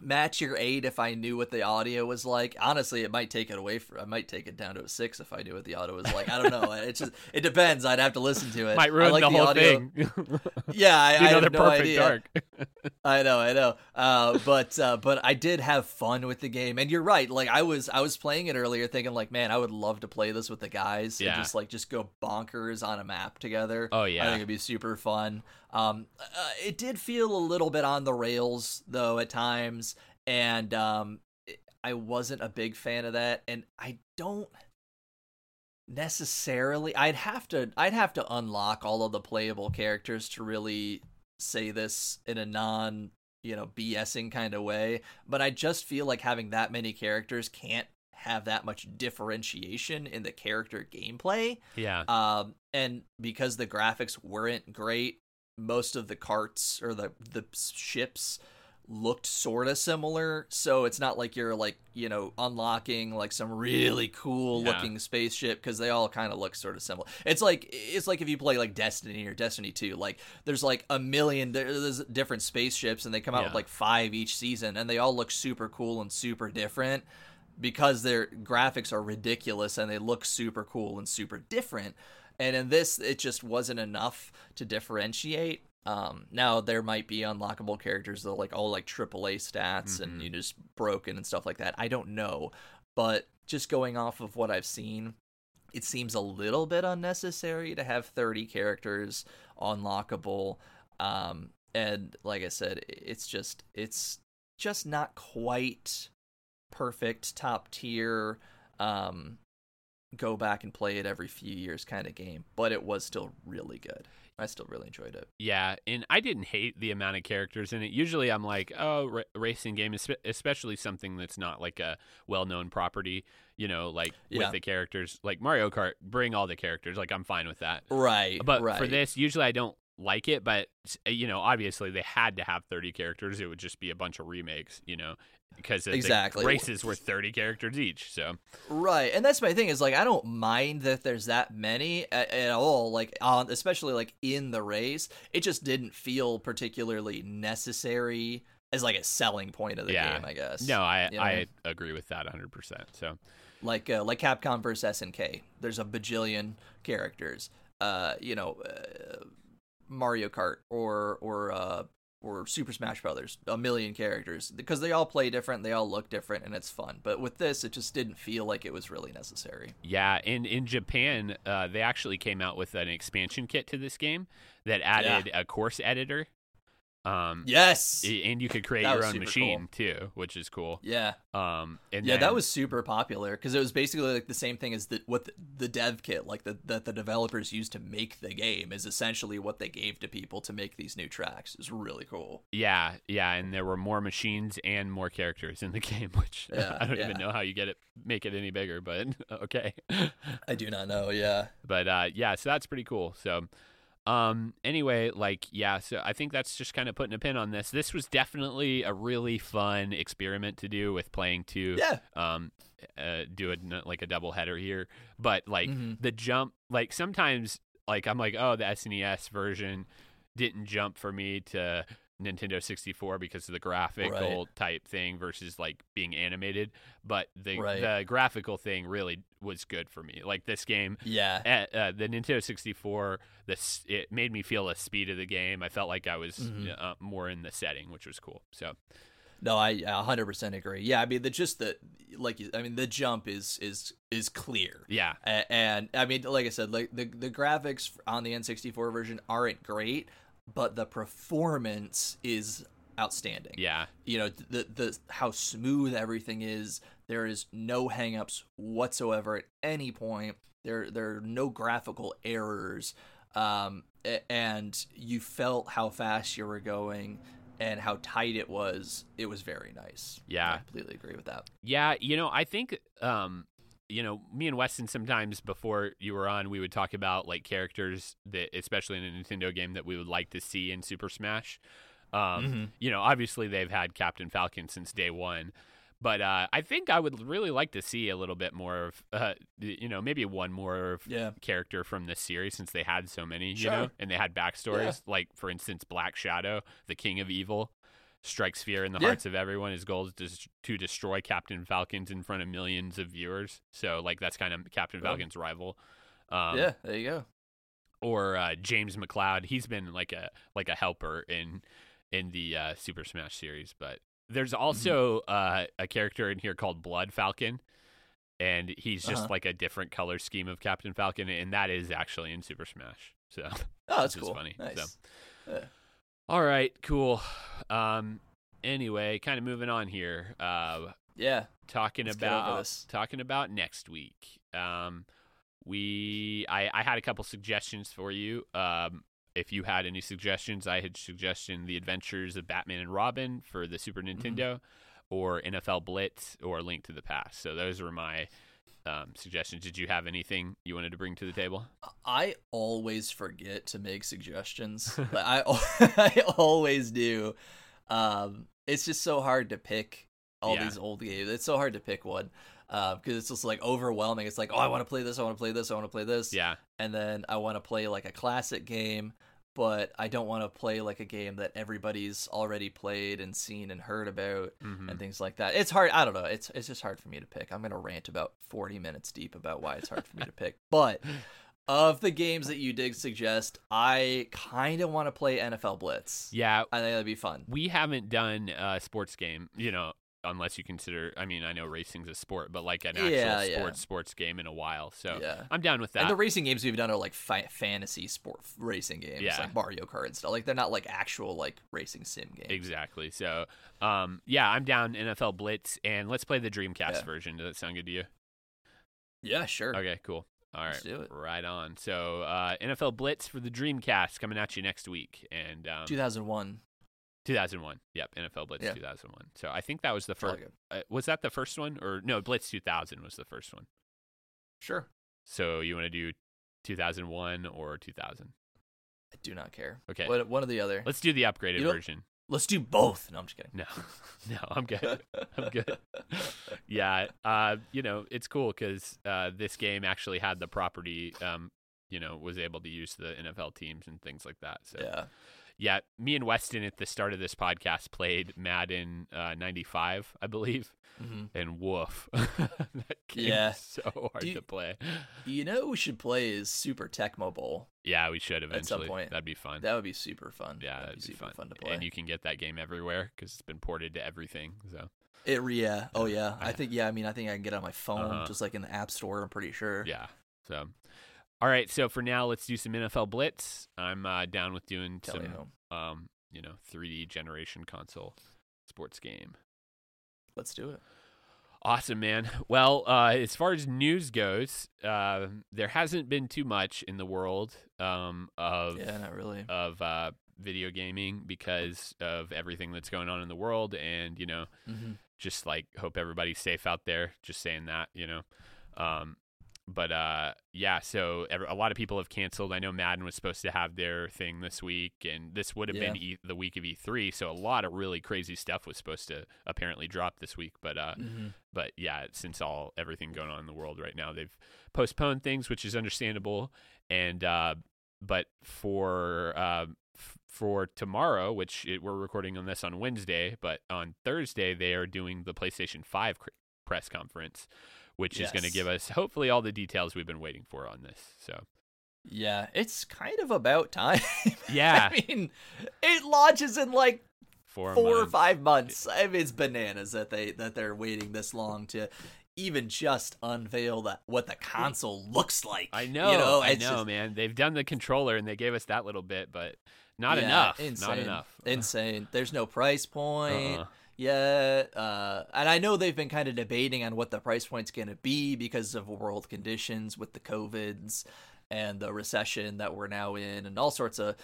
match your eight if I knew what the audio was like. Honestly, it might take it away from. I might take it down to a six if I knew what the audio was like. I don't know. <laughs> It just it depends. I'd have to listen to it. Might I ruin like the whole audio. thing. <laughs> Yeah, I, <laughs> I have no idea. dark. I know, I know. Uh, but uh, but I did have fun with the game, and you're right. Like I was I was playing it earlier, thinking like, man, I would love to play this with the guys. Yeah. And just like just go bonkers on a map together. Oh yeah, I think it'd be super fun. Um, uh, it did feel a little bit on the rails though at times, and um, I wasn't a big fan of that. And I don't necessarily. I'd have to. I'd have to unlock all of the playable characters to really say this in a non, you know, BSing kind of way. But I just feel like having that many characters can't have that much differentiation in the character gameplay. yeah. Um, and because the graphics weren't great, most of the carts or the the ships looked sort of similar. So it's not like you're like you know unlocking like some really cool Yeah. looking spaceship because they all kind of look sort of similar. It's like it's like if you play like Destiny or Destiny Two. Like there's like a million there's different spaceships and they come out with like five each season and they all look super cool and super different because their graphics are ridiculous and they look super cool and super different. And in this, it just wasn't enough to differentiate. Um, now there might be unlockable characters that are like all like AAA stats and Mhm. you just broken and stuff like that. I don't know, but just going off of what I've seen, it seems a little bit unnecessary to have 30 characters unlockable. Um, and like I said, it's just it's just not quite perfect top tier. Um, go back and play it every few years kind of game, but it was still really good. I still really enjoyed it. Yeah, and I didn't hate the amount of characters in it. Usually, I'm like, oh, ra- racing game, espe- especially something that's not like a well-known property. You know, like Yeah. with the characters, like Mario Kart, bring all the characters. Like I'm fine with that. Right, But right. for this, usually I don't like it. But you know, obviously they had to have 30 characters. It would just be a bunch of remakes. You know, because the Exactly. races were 30 characters each. So Right, and that's my thing is like I don't mind that there's that many at, at all. Like on, especially like in the race, it just didn't feel particularly necessary as like a selling point of the Yeah. game. I guess. no, I You know? I agree with that 100. percent So like uh, like Capcom versus SNK. There's a bajillion characters. Uh, you know, uh, Mario Kart or or uh or Super Smash Brothers, a million characters because they all play different, they all look different, and it's fun. But with this, it just didn't feel like it was really necessary. Yeah, and in Japan, uh, they actually came out with an expansion kit to this game that added a course editor. Um, Yes. and you could create That your own machine too, which is cool. yeah. Um, and yeah, then- that was super popular because it was basically like the same thing as the what the, the dev kit, like the that the developers used to make the game, is essentially what they gave to people to make these new tracks. It's really cool. yeah, yeah, and there were more machines and more characters in the <laughs> game, which <laughs> Yeah, I don't yeah. even know how you get it, make it any bigger, but <laughs> okay. I do not know. Yeah. but uh, yeah, so that's pretty cool. So, um, anyway, like yeah, so I think that's just kind of putting a pin on this. This was definitely a really fun experiment to do with playing two. Yeah. Um, uh, do it like a double header here, but like Mhm. the jump, like sometimes, like I'm like, oh, the SNES version didn't jump for me to Nintendo 64 because of the graphical type thing versus like being animated, but the Right. the graphical thing really was good for me. Like this game, Yeah. uh, the Nintendo 64, this it made me feel the speed of the game. I felt like I was Mhm. uh, more in the setting, which was cool. So No, I hundred percent agree. Yeah, I mean the just the like I mean the jump is is is clear. yeah, A- and I mean, like I said, like the the graphics on the N64 version aren't great, but the performance is outstanding. yeah, You know, the the how smooth everything is. There is no hangups whatsoever at any point. There there are no graphical errors. Um, and you felt how fast you were going and how tight it was. It was very nice. Yeah. I completely agree with that. yeah. You know, I think um, you know, me and Weston sometimes before you were on, we would talk about like characters that, especially in a Nintendo game, that we would like to see in Super Smash. Um, Mhm. you know, obviously they've had Captain Falcon since day one. But uh, I think I would really like to see a little bit more of, uh, you know, maybe one more Yeah. character from this series since they had so many, you know, and they had backstories. Like, for instance, Black Shadow, the king of evil, strikes fear in the Yeah. hearts of everyone. His goal is to, to destroy Captain Falcons in front of millions of viewers. So, like, that's kind of Captain. Falcon's rival. Um, yeah, there you go. Or uh, James McCloud. He's been like a like a helper in in the uh, Super Smash series, but there's Mm-hmm. also uh, a character in here called Blood Falcon, and he's just Uh-huh. like a different color scheme of Captain Falcon, and that is actually in Super Smash. So <laughs> Oh, that's cool. funny. Nice. So. Yeah. All right, cool. Um, anyway, kind of moving on here. Uh, Yeah. talking about this. talking about next week. Um, we I, I had a couple suggestions for you. Um, if you had any suggestions, I had suggestion the Adventures of Batman and Robin for the Super Mm-hmm. Nintendo, or NFL Blitz, or Link to the Past. So those were my um, suggestions. Did you have anything you wanted to bring to the table? I always forget to make suggestions. <laughs> Like, I <laughs> I always do. Um, it's just so hard to pick all Yeah. these old games. It's so hard to pick one because it's just like overwhelming. It's like, oh, I want to play this. I want to play this. I want to play this. Yeah, And then I want to play like a classic game, but I don't want to play like a game that everybody's already played and seen and heard about Mhm. and things like that. It's hard. I don't know. It's it's just hard for me to pick. I'm gonna rant about 40 minutes deep about why it's hard for me to pick. <laughs> But of the games that you did suggest, I kind of want to play NFL Blitz. Yeah, I think that'd be fun. we haven't done a sports game, you know, unless you consider. I mean, I know racing's a sport, but like an actual Yeah, yeah. sports sports game in a while. So Yeah. I'm down with that. And the racing games we've done are like fi- fantasy sport racing games, Yeah. like Mario Kart and stuff. Like they're not like actual like racing sim games. Exactly. So, um, yeah, I'm down NFL Blitz, and let's play the Dreamcast version. Does that sound good to you? Yeah, sure. Okay, cool. All right, Let's do it. right on. So, uh, NFL Blitz for the Dreamcast coming at you next week, and um, 2001. 2001. Yep, NFL Blitz Yeah. 2001. So I think that was the first. Uh, was that the first one, or no? Blitz 2000 was the first one. Sure. So you want to do 2001 or 2000? I do not care. Okay. What, one or the other. Let's do the upgraded version. Let's do both. No, I'm just kidding. No, <laughs> no, I'm good. I'm <laughs> good. yeah, uh, you know, it's cool because uh, this game actually had the property, um, you know, was able to use the NFL teams and things like that. So, yeah, Yeah. me and Weston at the start of this podcast played Madden uh, 95, I believe, hmm and woof. <laughs> that game Yeah. is so hard you- to play. You know what we should play is Super Tecmo Bowl. Yeah, we should eventually. At some point. That'd be fun. That would be super fun. yeah, that'd, that'd be super fun. to play. And you can get that game everywhere because it's been ported to everything. So, It yeah. Oh yeah. I- I think yeah. I mean, I think I can get it on my phone, Uh-huh. just like in the App Store. I'm pretty sure. Yeah. So, all right. So for now, let's do some NFL Blitz. I'm uh, down with doing Tally some, ho. um, you know, 3D generation console sports game. Let's do it. Awesome, man. Well, uh, as far as news goes, uh, there hasn't been too much in the world um, of Yeah, not really. of uh, video gaming because of everything that's going on in the world, and you know, hmm just like hope everybody's safe out there just saying that you know um but uh yeah so a lot of people have canceled. I know madden was supposed to have their thing this week and this would have been e- the week of e3 so a lot of really crazy stuff was supposed to apparently drop this week but uh hmm but yeah since all everything going on in the world right now they've postponed things which is understandable and uh but for uh f- for tomorrow which it, we're recording on this on wednesday but on thursday they are doing the playstation 5 cr- press conference which is going to give us hopefully all the details we've been waiting for on this so Yeah, it's kind of about time. <laughs> Yeah. I mean, it launches in like four, four or five months. I mean, it's bananas that they that they're waiting this long to even just unveil that what the console looks like. i know, You know, i know just- man they've done the controller and they gave us that little bit but not Yeah, enough Insane. not enough Insane. There's no price point. Uh-uh. Yet. Uh, and I know they've been kind of debating on what the price point's going to be because of world conditions with the COVIDs and the recession that we're now in and all sorts of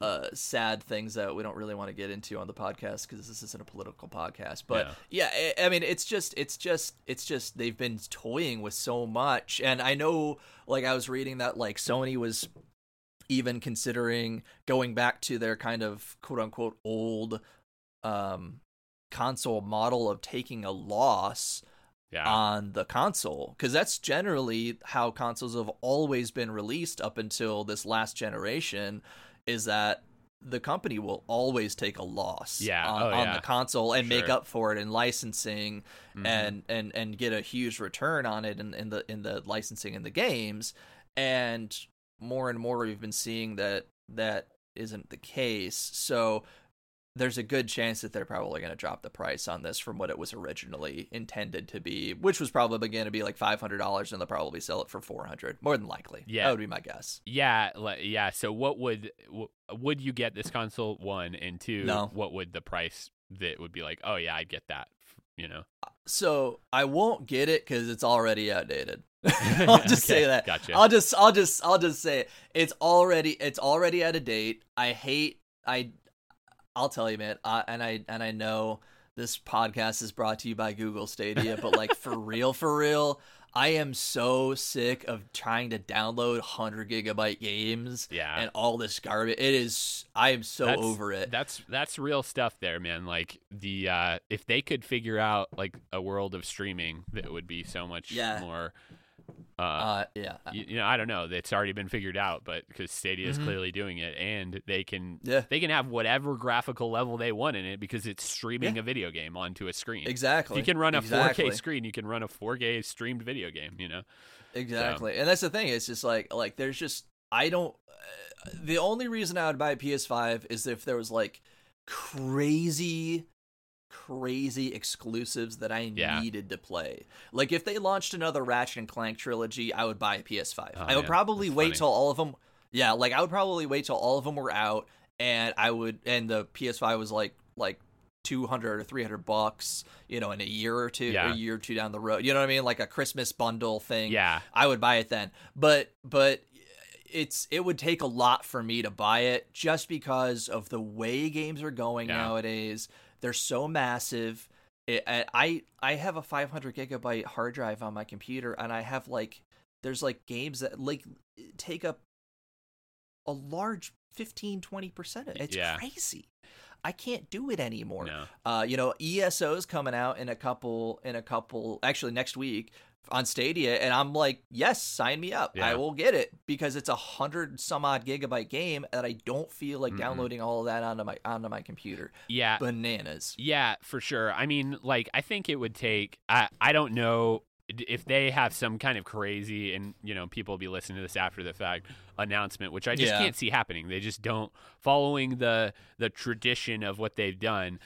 uh, sad things that we don't really want to get into on the podcast because this isn't a political podcast. But yeah, I, I mean, it's just, it's just, it's just, they've been toying with so much. And I know, like, I was reading that, like, Sony was even considering going back to their kind of quote unquote old um console model of taking a loss yeah on the console because that's generally how consoles have always been released up until this last generation is that the company will always take a loss Yeah. on, Oh, on yeah. the console and make up for it in licensing Mhm. and and and get a huge return on it in, in the in the licensing in the games and more and more we've been seeing that that isn't the case so there's a good chance that they're probably going to drop the price on this from what it was originally intended to be which was probably going to be like $500 and they'll probably sell it for 400 more than likely Yeah. that would be my guess Yeah, yeah. So, what would would you get this console? One and two. No. What would the price that would be like? Oh yeah, I'd get that. You know. Uh, so i won't get it because it's already outdated <laughs> <laughs> i'll just say that Gotcha. I'll just I'll just I'll just say it. It's already it's already out of date. I hate I I'll tell you man. I, and I and I know this podcast is brought to you by Google Stadia, but like for <laughs> real for real, I am so sick of trying to download 100 gigabyte games yeah. and all this garbage. It is I am so That's- over it. That's that's real stuff there, man. Like the uh if they could figure out like a world of streaming that would be so much Yeah. more Uh, Uh, yeah. you, you know, I don't know. It's already been figured out, but because Stadia is Mhm. clearly doing it, and they can Yeah. they can have whatever graphical level they want in it because it's streaming Yeah. a video game onto a screen. Exactly. If you can run a exactly. 4K screen, you can run a 4K streamed video game. You know. Exactly. And that's the thing. It's just like like there's just I don't. Uh, the only reason I would buy a PS5 is if there was like crazy, crazy exclusives that I Yeah. needed to play. Like if they launched another Ratchet and Clank trilogy, I would buy a PS5. Oh, I would yeah. probably That's wait funny. till all of them. Yeah, like I would probably wait till all of them were out, and I would and the PS5 was like like. 200 or 300 bucks, you know, in a year or two, Yeah. a year or two down the road. You know what I mean? Like a Christmas bundle thing. Yeah. I would buy it then. But but it's it would take a lot for me to buy it just because of the way games are going Yeah. nowadays. They're so massive. It, I I have a 500 gigabyte hard drive on my computer, and I have like there's like games that like take up a large 15 20 percent. Of it. It's Yeah. crazy. I can't do it anymore. No. Uh, you know, ESO's coming out in a couple in a couple actually next week on Stadia, and I'm like, yes, sign me up. Yeah. I will get it because it's a hundred some odd gigabyte game, and I don't feel like Mm-mm. downloading all of that onto my onto my computer. Yeah. Bananas. Yeah, for sure. I mean, like, I think it would take. I I don't know if they have some kind of crazy, and you know, people will be listening to this after the fact announcement, which I just Yeah. can't see happening. They just don't following the the tradition of what they've done,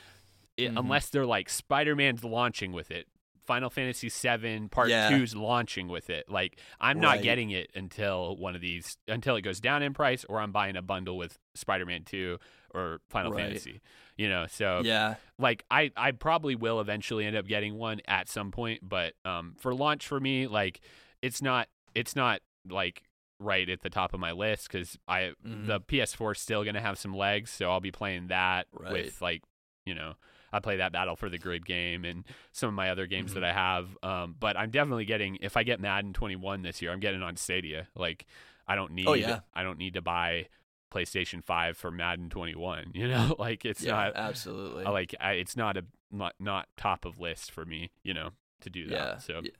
it, Mhm. unless they're like Spider Man's launching with it. Final Fantasy VII Part Yeah. Two's launching with it. Like I'm not Right. getting it until one of these until it goes down in price, or I'm buying a bundle with Spider Man Two or Final Right. Fantasy. You know, so Yeah, like I I probably will eventually end up getting one at some point, but um for launch for me like it's not it's not like right at the top of my list cuz I Mhm. the PS4 is still going to have some legs, so I'll be playing that Right. with like, you know, I play that Battle for the Grid game and some of my other games that I have. Um, but I'm definitely getting if I get Madden 21 this year, I'm getting on Stadia. Like I don't need Oh, yeah. I don't need to buy PlayStation 5 for Madden 21, <laughs> you know? like it's yeah, not absolutely. Like I, it's not a not not top of list for me, you know, to do that. Yeah, So yeah.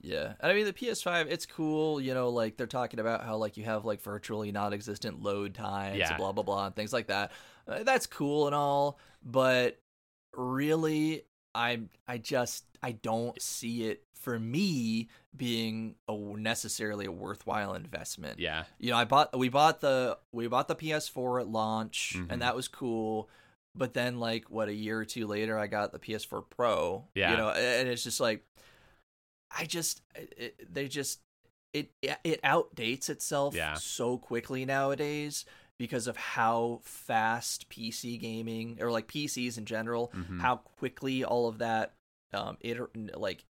Yeah, and I mean the PS5, it's cool. You know, like they're talking about how like you have like virtually non-existent load times, Yeah. blah blah blah, and things like that. Uh, that's cool and all, but really, I'm I just I don't see it for me being a necessarily a worthwhile investment. yeah, You know, I bought we bought the we bought the PS4 at launch, Mhm. and that was cool. But then, like, what a year or two later, I got the PS4 Pro. Yeah. you know, and it's just like, I just it, they just it it outdates itself Yeah. so quickly nowadays because of how fast PC gaming or like PCs in general, Mhm. how quickly all of that um it like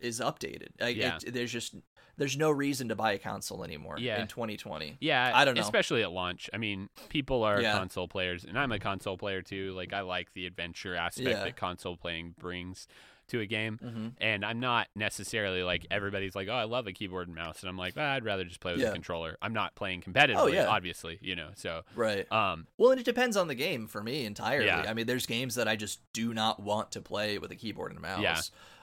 is updated. Like, Yeah. it, there's just there's no reason to buy a console anymore Yeah. in 2020. yeah. I don't know. Especially at launch. I mean, people are Yeah. console players, and I'm a console player too. Like I like the adventure aspect Yeah. that console playing brings to a game. Mm-hmm. And I'm not necessarily like everybody's like, oh, I love a keyboard and mouse, and I'm like, ah, I'd rather just play with Yeah. a controller. I'm not playing competitively, Oh, yeah. obviously, you know. So, Right. um, Well, and it depends on the game for me entirely. Yeah. I mean, there's games that I just do not want to play with a keyboard and a mouse. Yeah.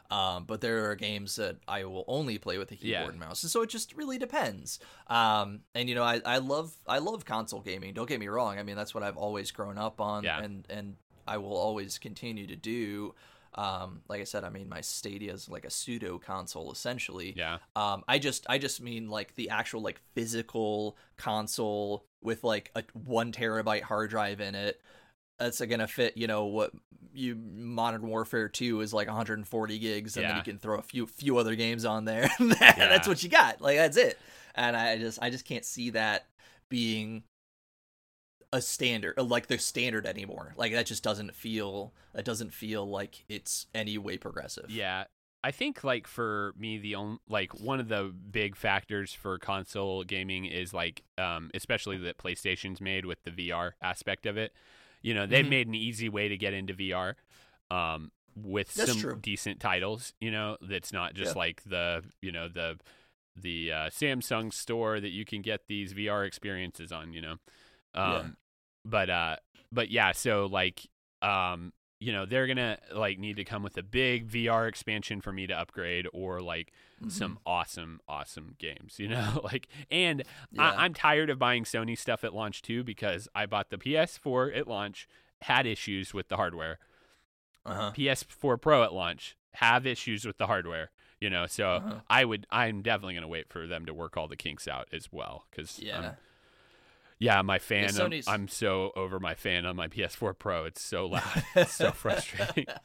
Um, but there are games that I will only play with a keyboard Yeah. and mouse, and so it just really depends. Um, and you know, I, I love I love console gaming. Don't get me wrong. I mean, that's what I've always grown up on, Yeah. and and I will always continue to do. Um, like I said, I mean, my Stadia is like a pseudo console essentially. yeah, Um, I just I just mean like the actual like physical console with like a one terabyte hard drive in it. That's gonna fit, you know, what you Modern Warfare Two is like 140 gigs, and then you can throw a few few other games on there. <laughs> That's what you got. Like that's it. And I just I just can't see that being a standard like the standard anymore. Like that just doesn't feel that doesn't feel like it's any way progressive. Yeah. I think like for me the only like one of the big factors for console gaming is like um especially that PlayStation's made with the VR aspect of it. You know, they've Mhm. made an easy way to get into VR um with That's some true. decent titles, you know, that's not just Yeah. like the, you know, the the uh, Samsung store that you can get these VR experiences on, you know. Um Yeah. But uh but yeah, so like um you know they're gonna like need to come with a big VR expansion for me to upgrade or like Mm-hmm. some awesome awesome games you <laughs> know like and Yeah. I, I'm tired of buying Sony stuff at launch too because I bought the PS4 at launch had issues with the hardware Uh-huh. PS4 Pro at launch have issues with the hardware you know so Uh-huh. I would I'm definitely gonna wait for them to work all the kinks out as well because Yeah. Yeah, my fan. I'm, Sony's- I'm so over my fan on my PS4 Pro. It's so loud. <laughs> it's so frustrating. <laughs>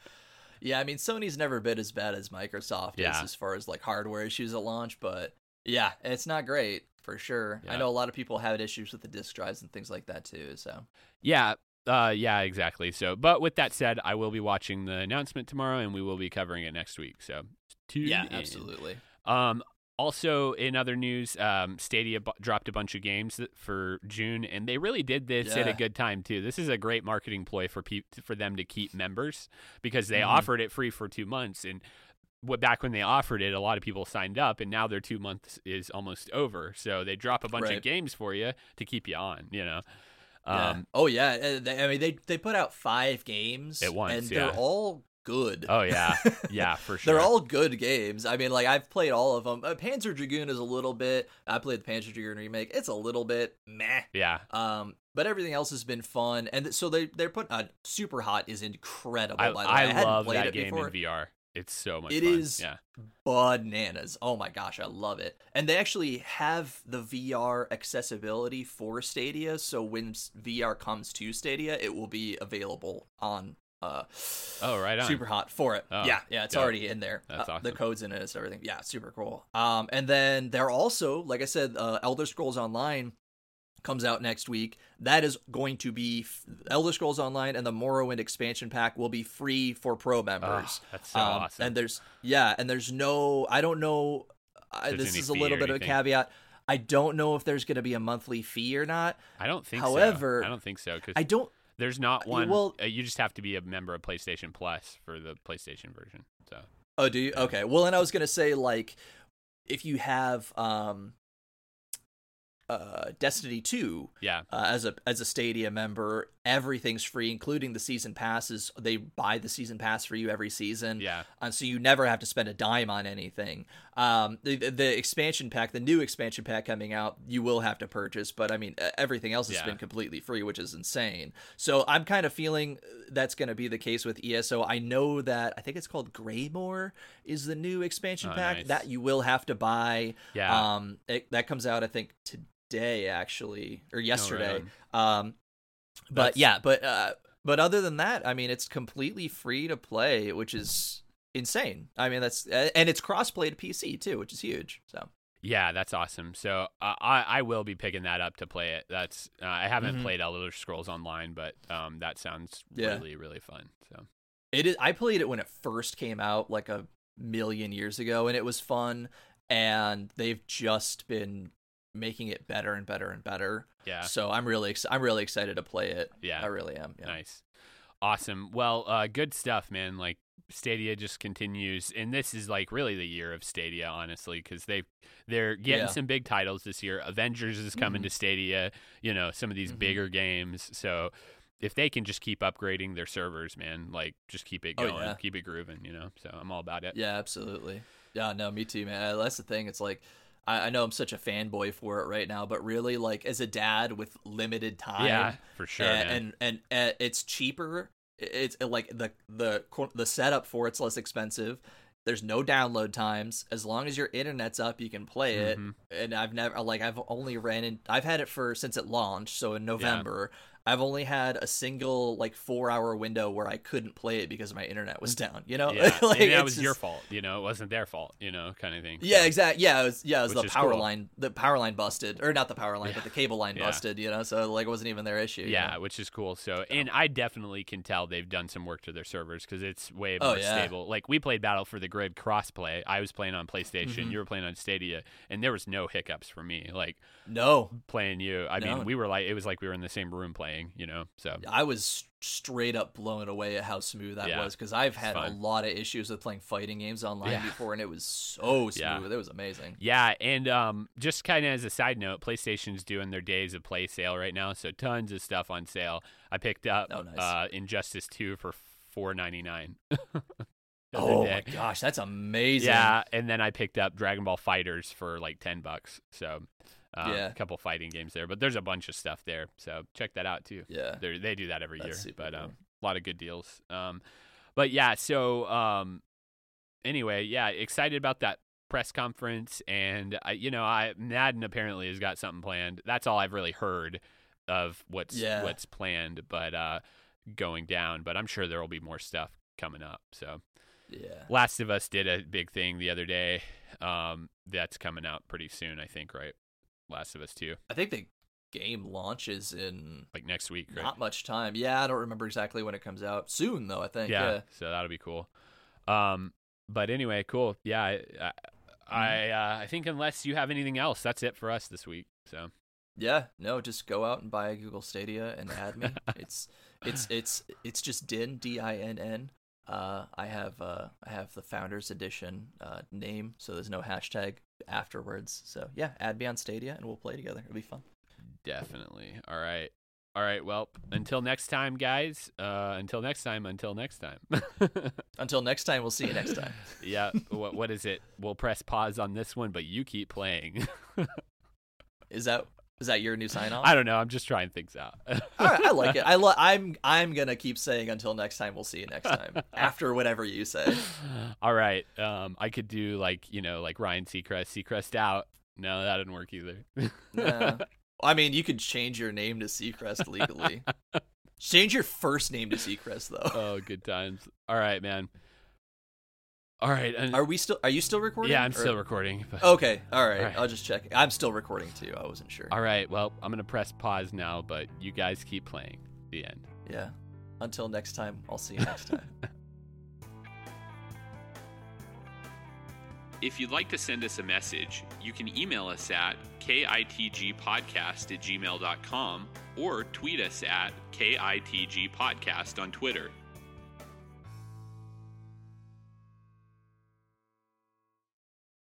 Yeah, I mean Sony's never been as bad as Microsoft Yeah. is as far as like hardware issues at launch, but yeah, it's not great for sure. I know a lot of people had issues with the disk drives and things like that too. So Yeah. Uh, yeah, exactly. So, but with that said, I will be watching the announcement tomorrow, and we will be covering it next week. So, tune yeah, in. absolutely. Um, also, in other news, um, Stadia bu- dropped a bunch of games for June, and they really did this at a good time too. This is a great marketing ploy for pe- for them to keep members because they Mhm. offered it free for two months, and what back when they offered it, a lot of people signed up, and now their two months is almost over. So they drop a bunch Right. of games for you to keep you on. You know. Yeah. Um, oh yeah, uh, I mean they they put out five games At once, and yeah. they're all good. Oh yeah, <laughs> yeah, for sure. They're all good games. I mean, like I've played all of them. Uh, Panzer Dragoon is a little bit. I played the Panzer Dragoon remake. It's a little bit meh. yeah. Um, but everything else has been fun, and so they they're putting uh, Super Hot is incredible. I, by the way, I, I love that game before. in VR. It's so much It fun. is Yeah. bananas. Oh my gosh, I love it. And they actually have the VR accessibility for Stadia, so when VR comes to Stadia, it will be available on uh Oh, right on. super hot for it. Oh, yeah, yeah, it's dope. already in there. That's Uh, The codes in it, it's everything. Yeah, super cool. Um and then they're also, like I said, uh, Elder Scrolls Online comes out next week. That is going to be f- Elder Scrolls Online and the Morrowind expansion pack will be free for pro members. Oh, that's so Um, awesome. And there's yeah, and there's no I don't know I, this is a little bit of a caveat. I don't know if there's going to be a monthly fee or not. I don't think however, so. I don't think so because I don't there's not one. well- uh, you just have to be a member of PlayStation Plus for the PlayStation version. So Oh, do you? Okay. Well, and I was gonna say like, if you have um, uh, Destiny two yeah, uh, as a as a Stadia member, everything's free, including the season passes. They buy the season pass for you every season, yeah, uh, so you never have to spend a dime on anything. Um, the the expansion pack, the new expansion pack coming out, you will have to purchase, but I mean everything else has Yeah. been completely free, which is insane. So I'm kind of feeling uh, that's going to be the case with ESO. I know that I think it's called Greymoor is the new expansion Oh, pack nice. that you will have to buy. yeah. Um, it, that comes out I think today actually or yesterday. on. Um, but That's- yeah, but uh, but other than that, I mean, it's completely free to play, which is insane. I mean, that's and it's crossplay to PC too, which is huge. So yeah, that's awesome. So uh, I I will be picking that up to play it. That's uh, I haven't Mhm. played Elder Scrolls Online, but um, that sounds Yeah. really really fun. So it is. I played it when it first came out, like a million years ago, and it was fun. And they've just been making it better and better and better. yeah, So I'm really ex- I'm really excited to play it. yeah. I really am. Yeah. Nice. Awesome. Well, uh, good stuff, man. Like Stadia just continues, and this is like really the year of Stadia, honestly, because they they're getting Yeah. some big titles this year. Avengers is coming Mhm. to Stadia. You know, some of these Mhm. bigger games. So if they can just keep upgrading their servers, man, like just keep it Oh, going, yeah. keep it grooving. You know, so I'm all about it. Yeah, absolutely. Yeah, no, me too, man. That's the thing. It's like I, I know I'm such a fanboy for it right now, but really, like as a dad with limited time, Yeah, for sure. and, and and uh, it's cheaper. It's uh, like the the the setup for it's less expensive. There's no download times. As long as your internet's up, you can play it. Mhm. And I've never like I've only ran in. I've had it for since it launched, so in November. I've only had a single like four hour window where I couldn't play it because my internet was down. You know, yeah, <laughs> like and that was your fault. You know, it wasn't their fault. You know, kind of thing. Yeah, So, exactly. Yeah, it was yeah, it was the power cool. line. The power line busted, or not the power line, Yeah. but the cable line Yeah. busted. You know, so like it wasn't even their issue. you Yeah, know? which is cool. So, and I definitely can tell they've done some work to their servers because it's way Oh, more yeah. stable. Like we played Battle for the Grid crossplay. I was playing on PlayStation, Mhm. you were playing on Stadia, and there was no hiccups for me. Like no, playing you, I No. mean, we were like, it was like we were in the same room playing. You know, so I was straight up blown away at how smooth that Yeah, was because I've had a lot of issues with playing fighting games online Yeah. before, and it was so <laughs> smooth. Yeah. It was amazing. Yeah, and um, just kind of as a side note, PlayStation's doing their days of play sale right now, so tons of stuff on sale. I picked up Oh, nice. uh, Injustice 2 for four ninety nine. <laughs> oh my gosh, that's amazing. Yeah, and then I picked up Dragon Ball FighterZ for like ten bucks. So um, Yeah. a couple fighting games there, but there's a bunch of stuff there. So check that out too. Yeah. They're, they do that every That's year, but cool. um, a lot of good deals. Um, but yeah, so um, anyway, yeah, excited about that press conference, and I, you know, I Madden apparently has got something planned. That's all I've really heard of what's Yeah. what's planned, but uh, going down. But I'm sure there will be more stuff coming up. So Yeah. Last of Us did a big thing the other day. Um, that's coming out pretty soon, I think, right? Last of Us 2, I think the game launches in like next week, right? not much time. Yeah, I don't remember exactly when it comes out. Soon though, I think. yeah, Yeah. so that'll be cool. Um, but anyway, cool. Yeah, I, I, I, uh, I think unless you have anything else, that's it for us this week. So Yeah, no, just go out and buy a Google Stadia and add me. <laughs> it's it's it's it's just Din D I N N. Uh, I have uh I have the Founders Edition uh name, so there's no hashtag afterwards. So yeah, add me on Stadia and we'll play together. It'll be fun. definitely. All right. All right. Well, until next time, guys. Uh, until next time. Until next time. <laughs> Until next time, we'll see you next time. <laughs> yeah. What, what is it? We'll press pause on this one, but you keep playing. <laughs> Is that is that your new sign off? I don't know. I'm just trying things out. Right, I like it. I <laughs> lo- I'm I'm gonna keep saying until next time. We'll see you next time <laughs> after whatever you say. All right. Um, I could do like you know like Ryan Seacrest, Seacrest out. No, that didn't work either. Yeah. <laughs> I mean, you could change your name to Seacrest legally. change your first name to Seacrest though. oh, good times. All right, man. All right. And, Are we still? Are you still recording? yeah, I'm Or- still recording. But, Okay, all right. All right. I'll just check. I'm still recording too. I wasn't sure. All right. Well, I'm gonna press pause now, but you guys keep playing. The end. Yeah. Until next time, I'll see you next time. <laughs> If you'd like to send us a message, you can email us at kitgpodcast at gmail.com or tweet us at kitgpodcast on Twitter.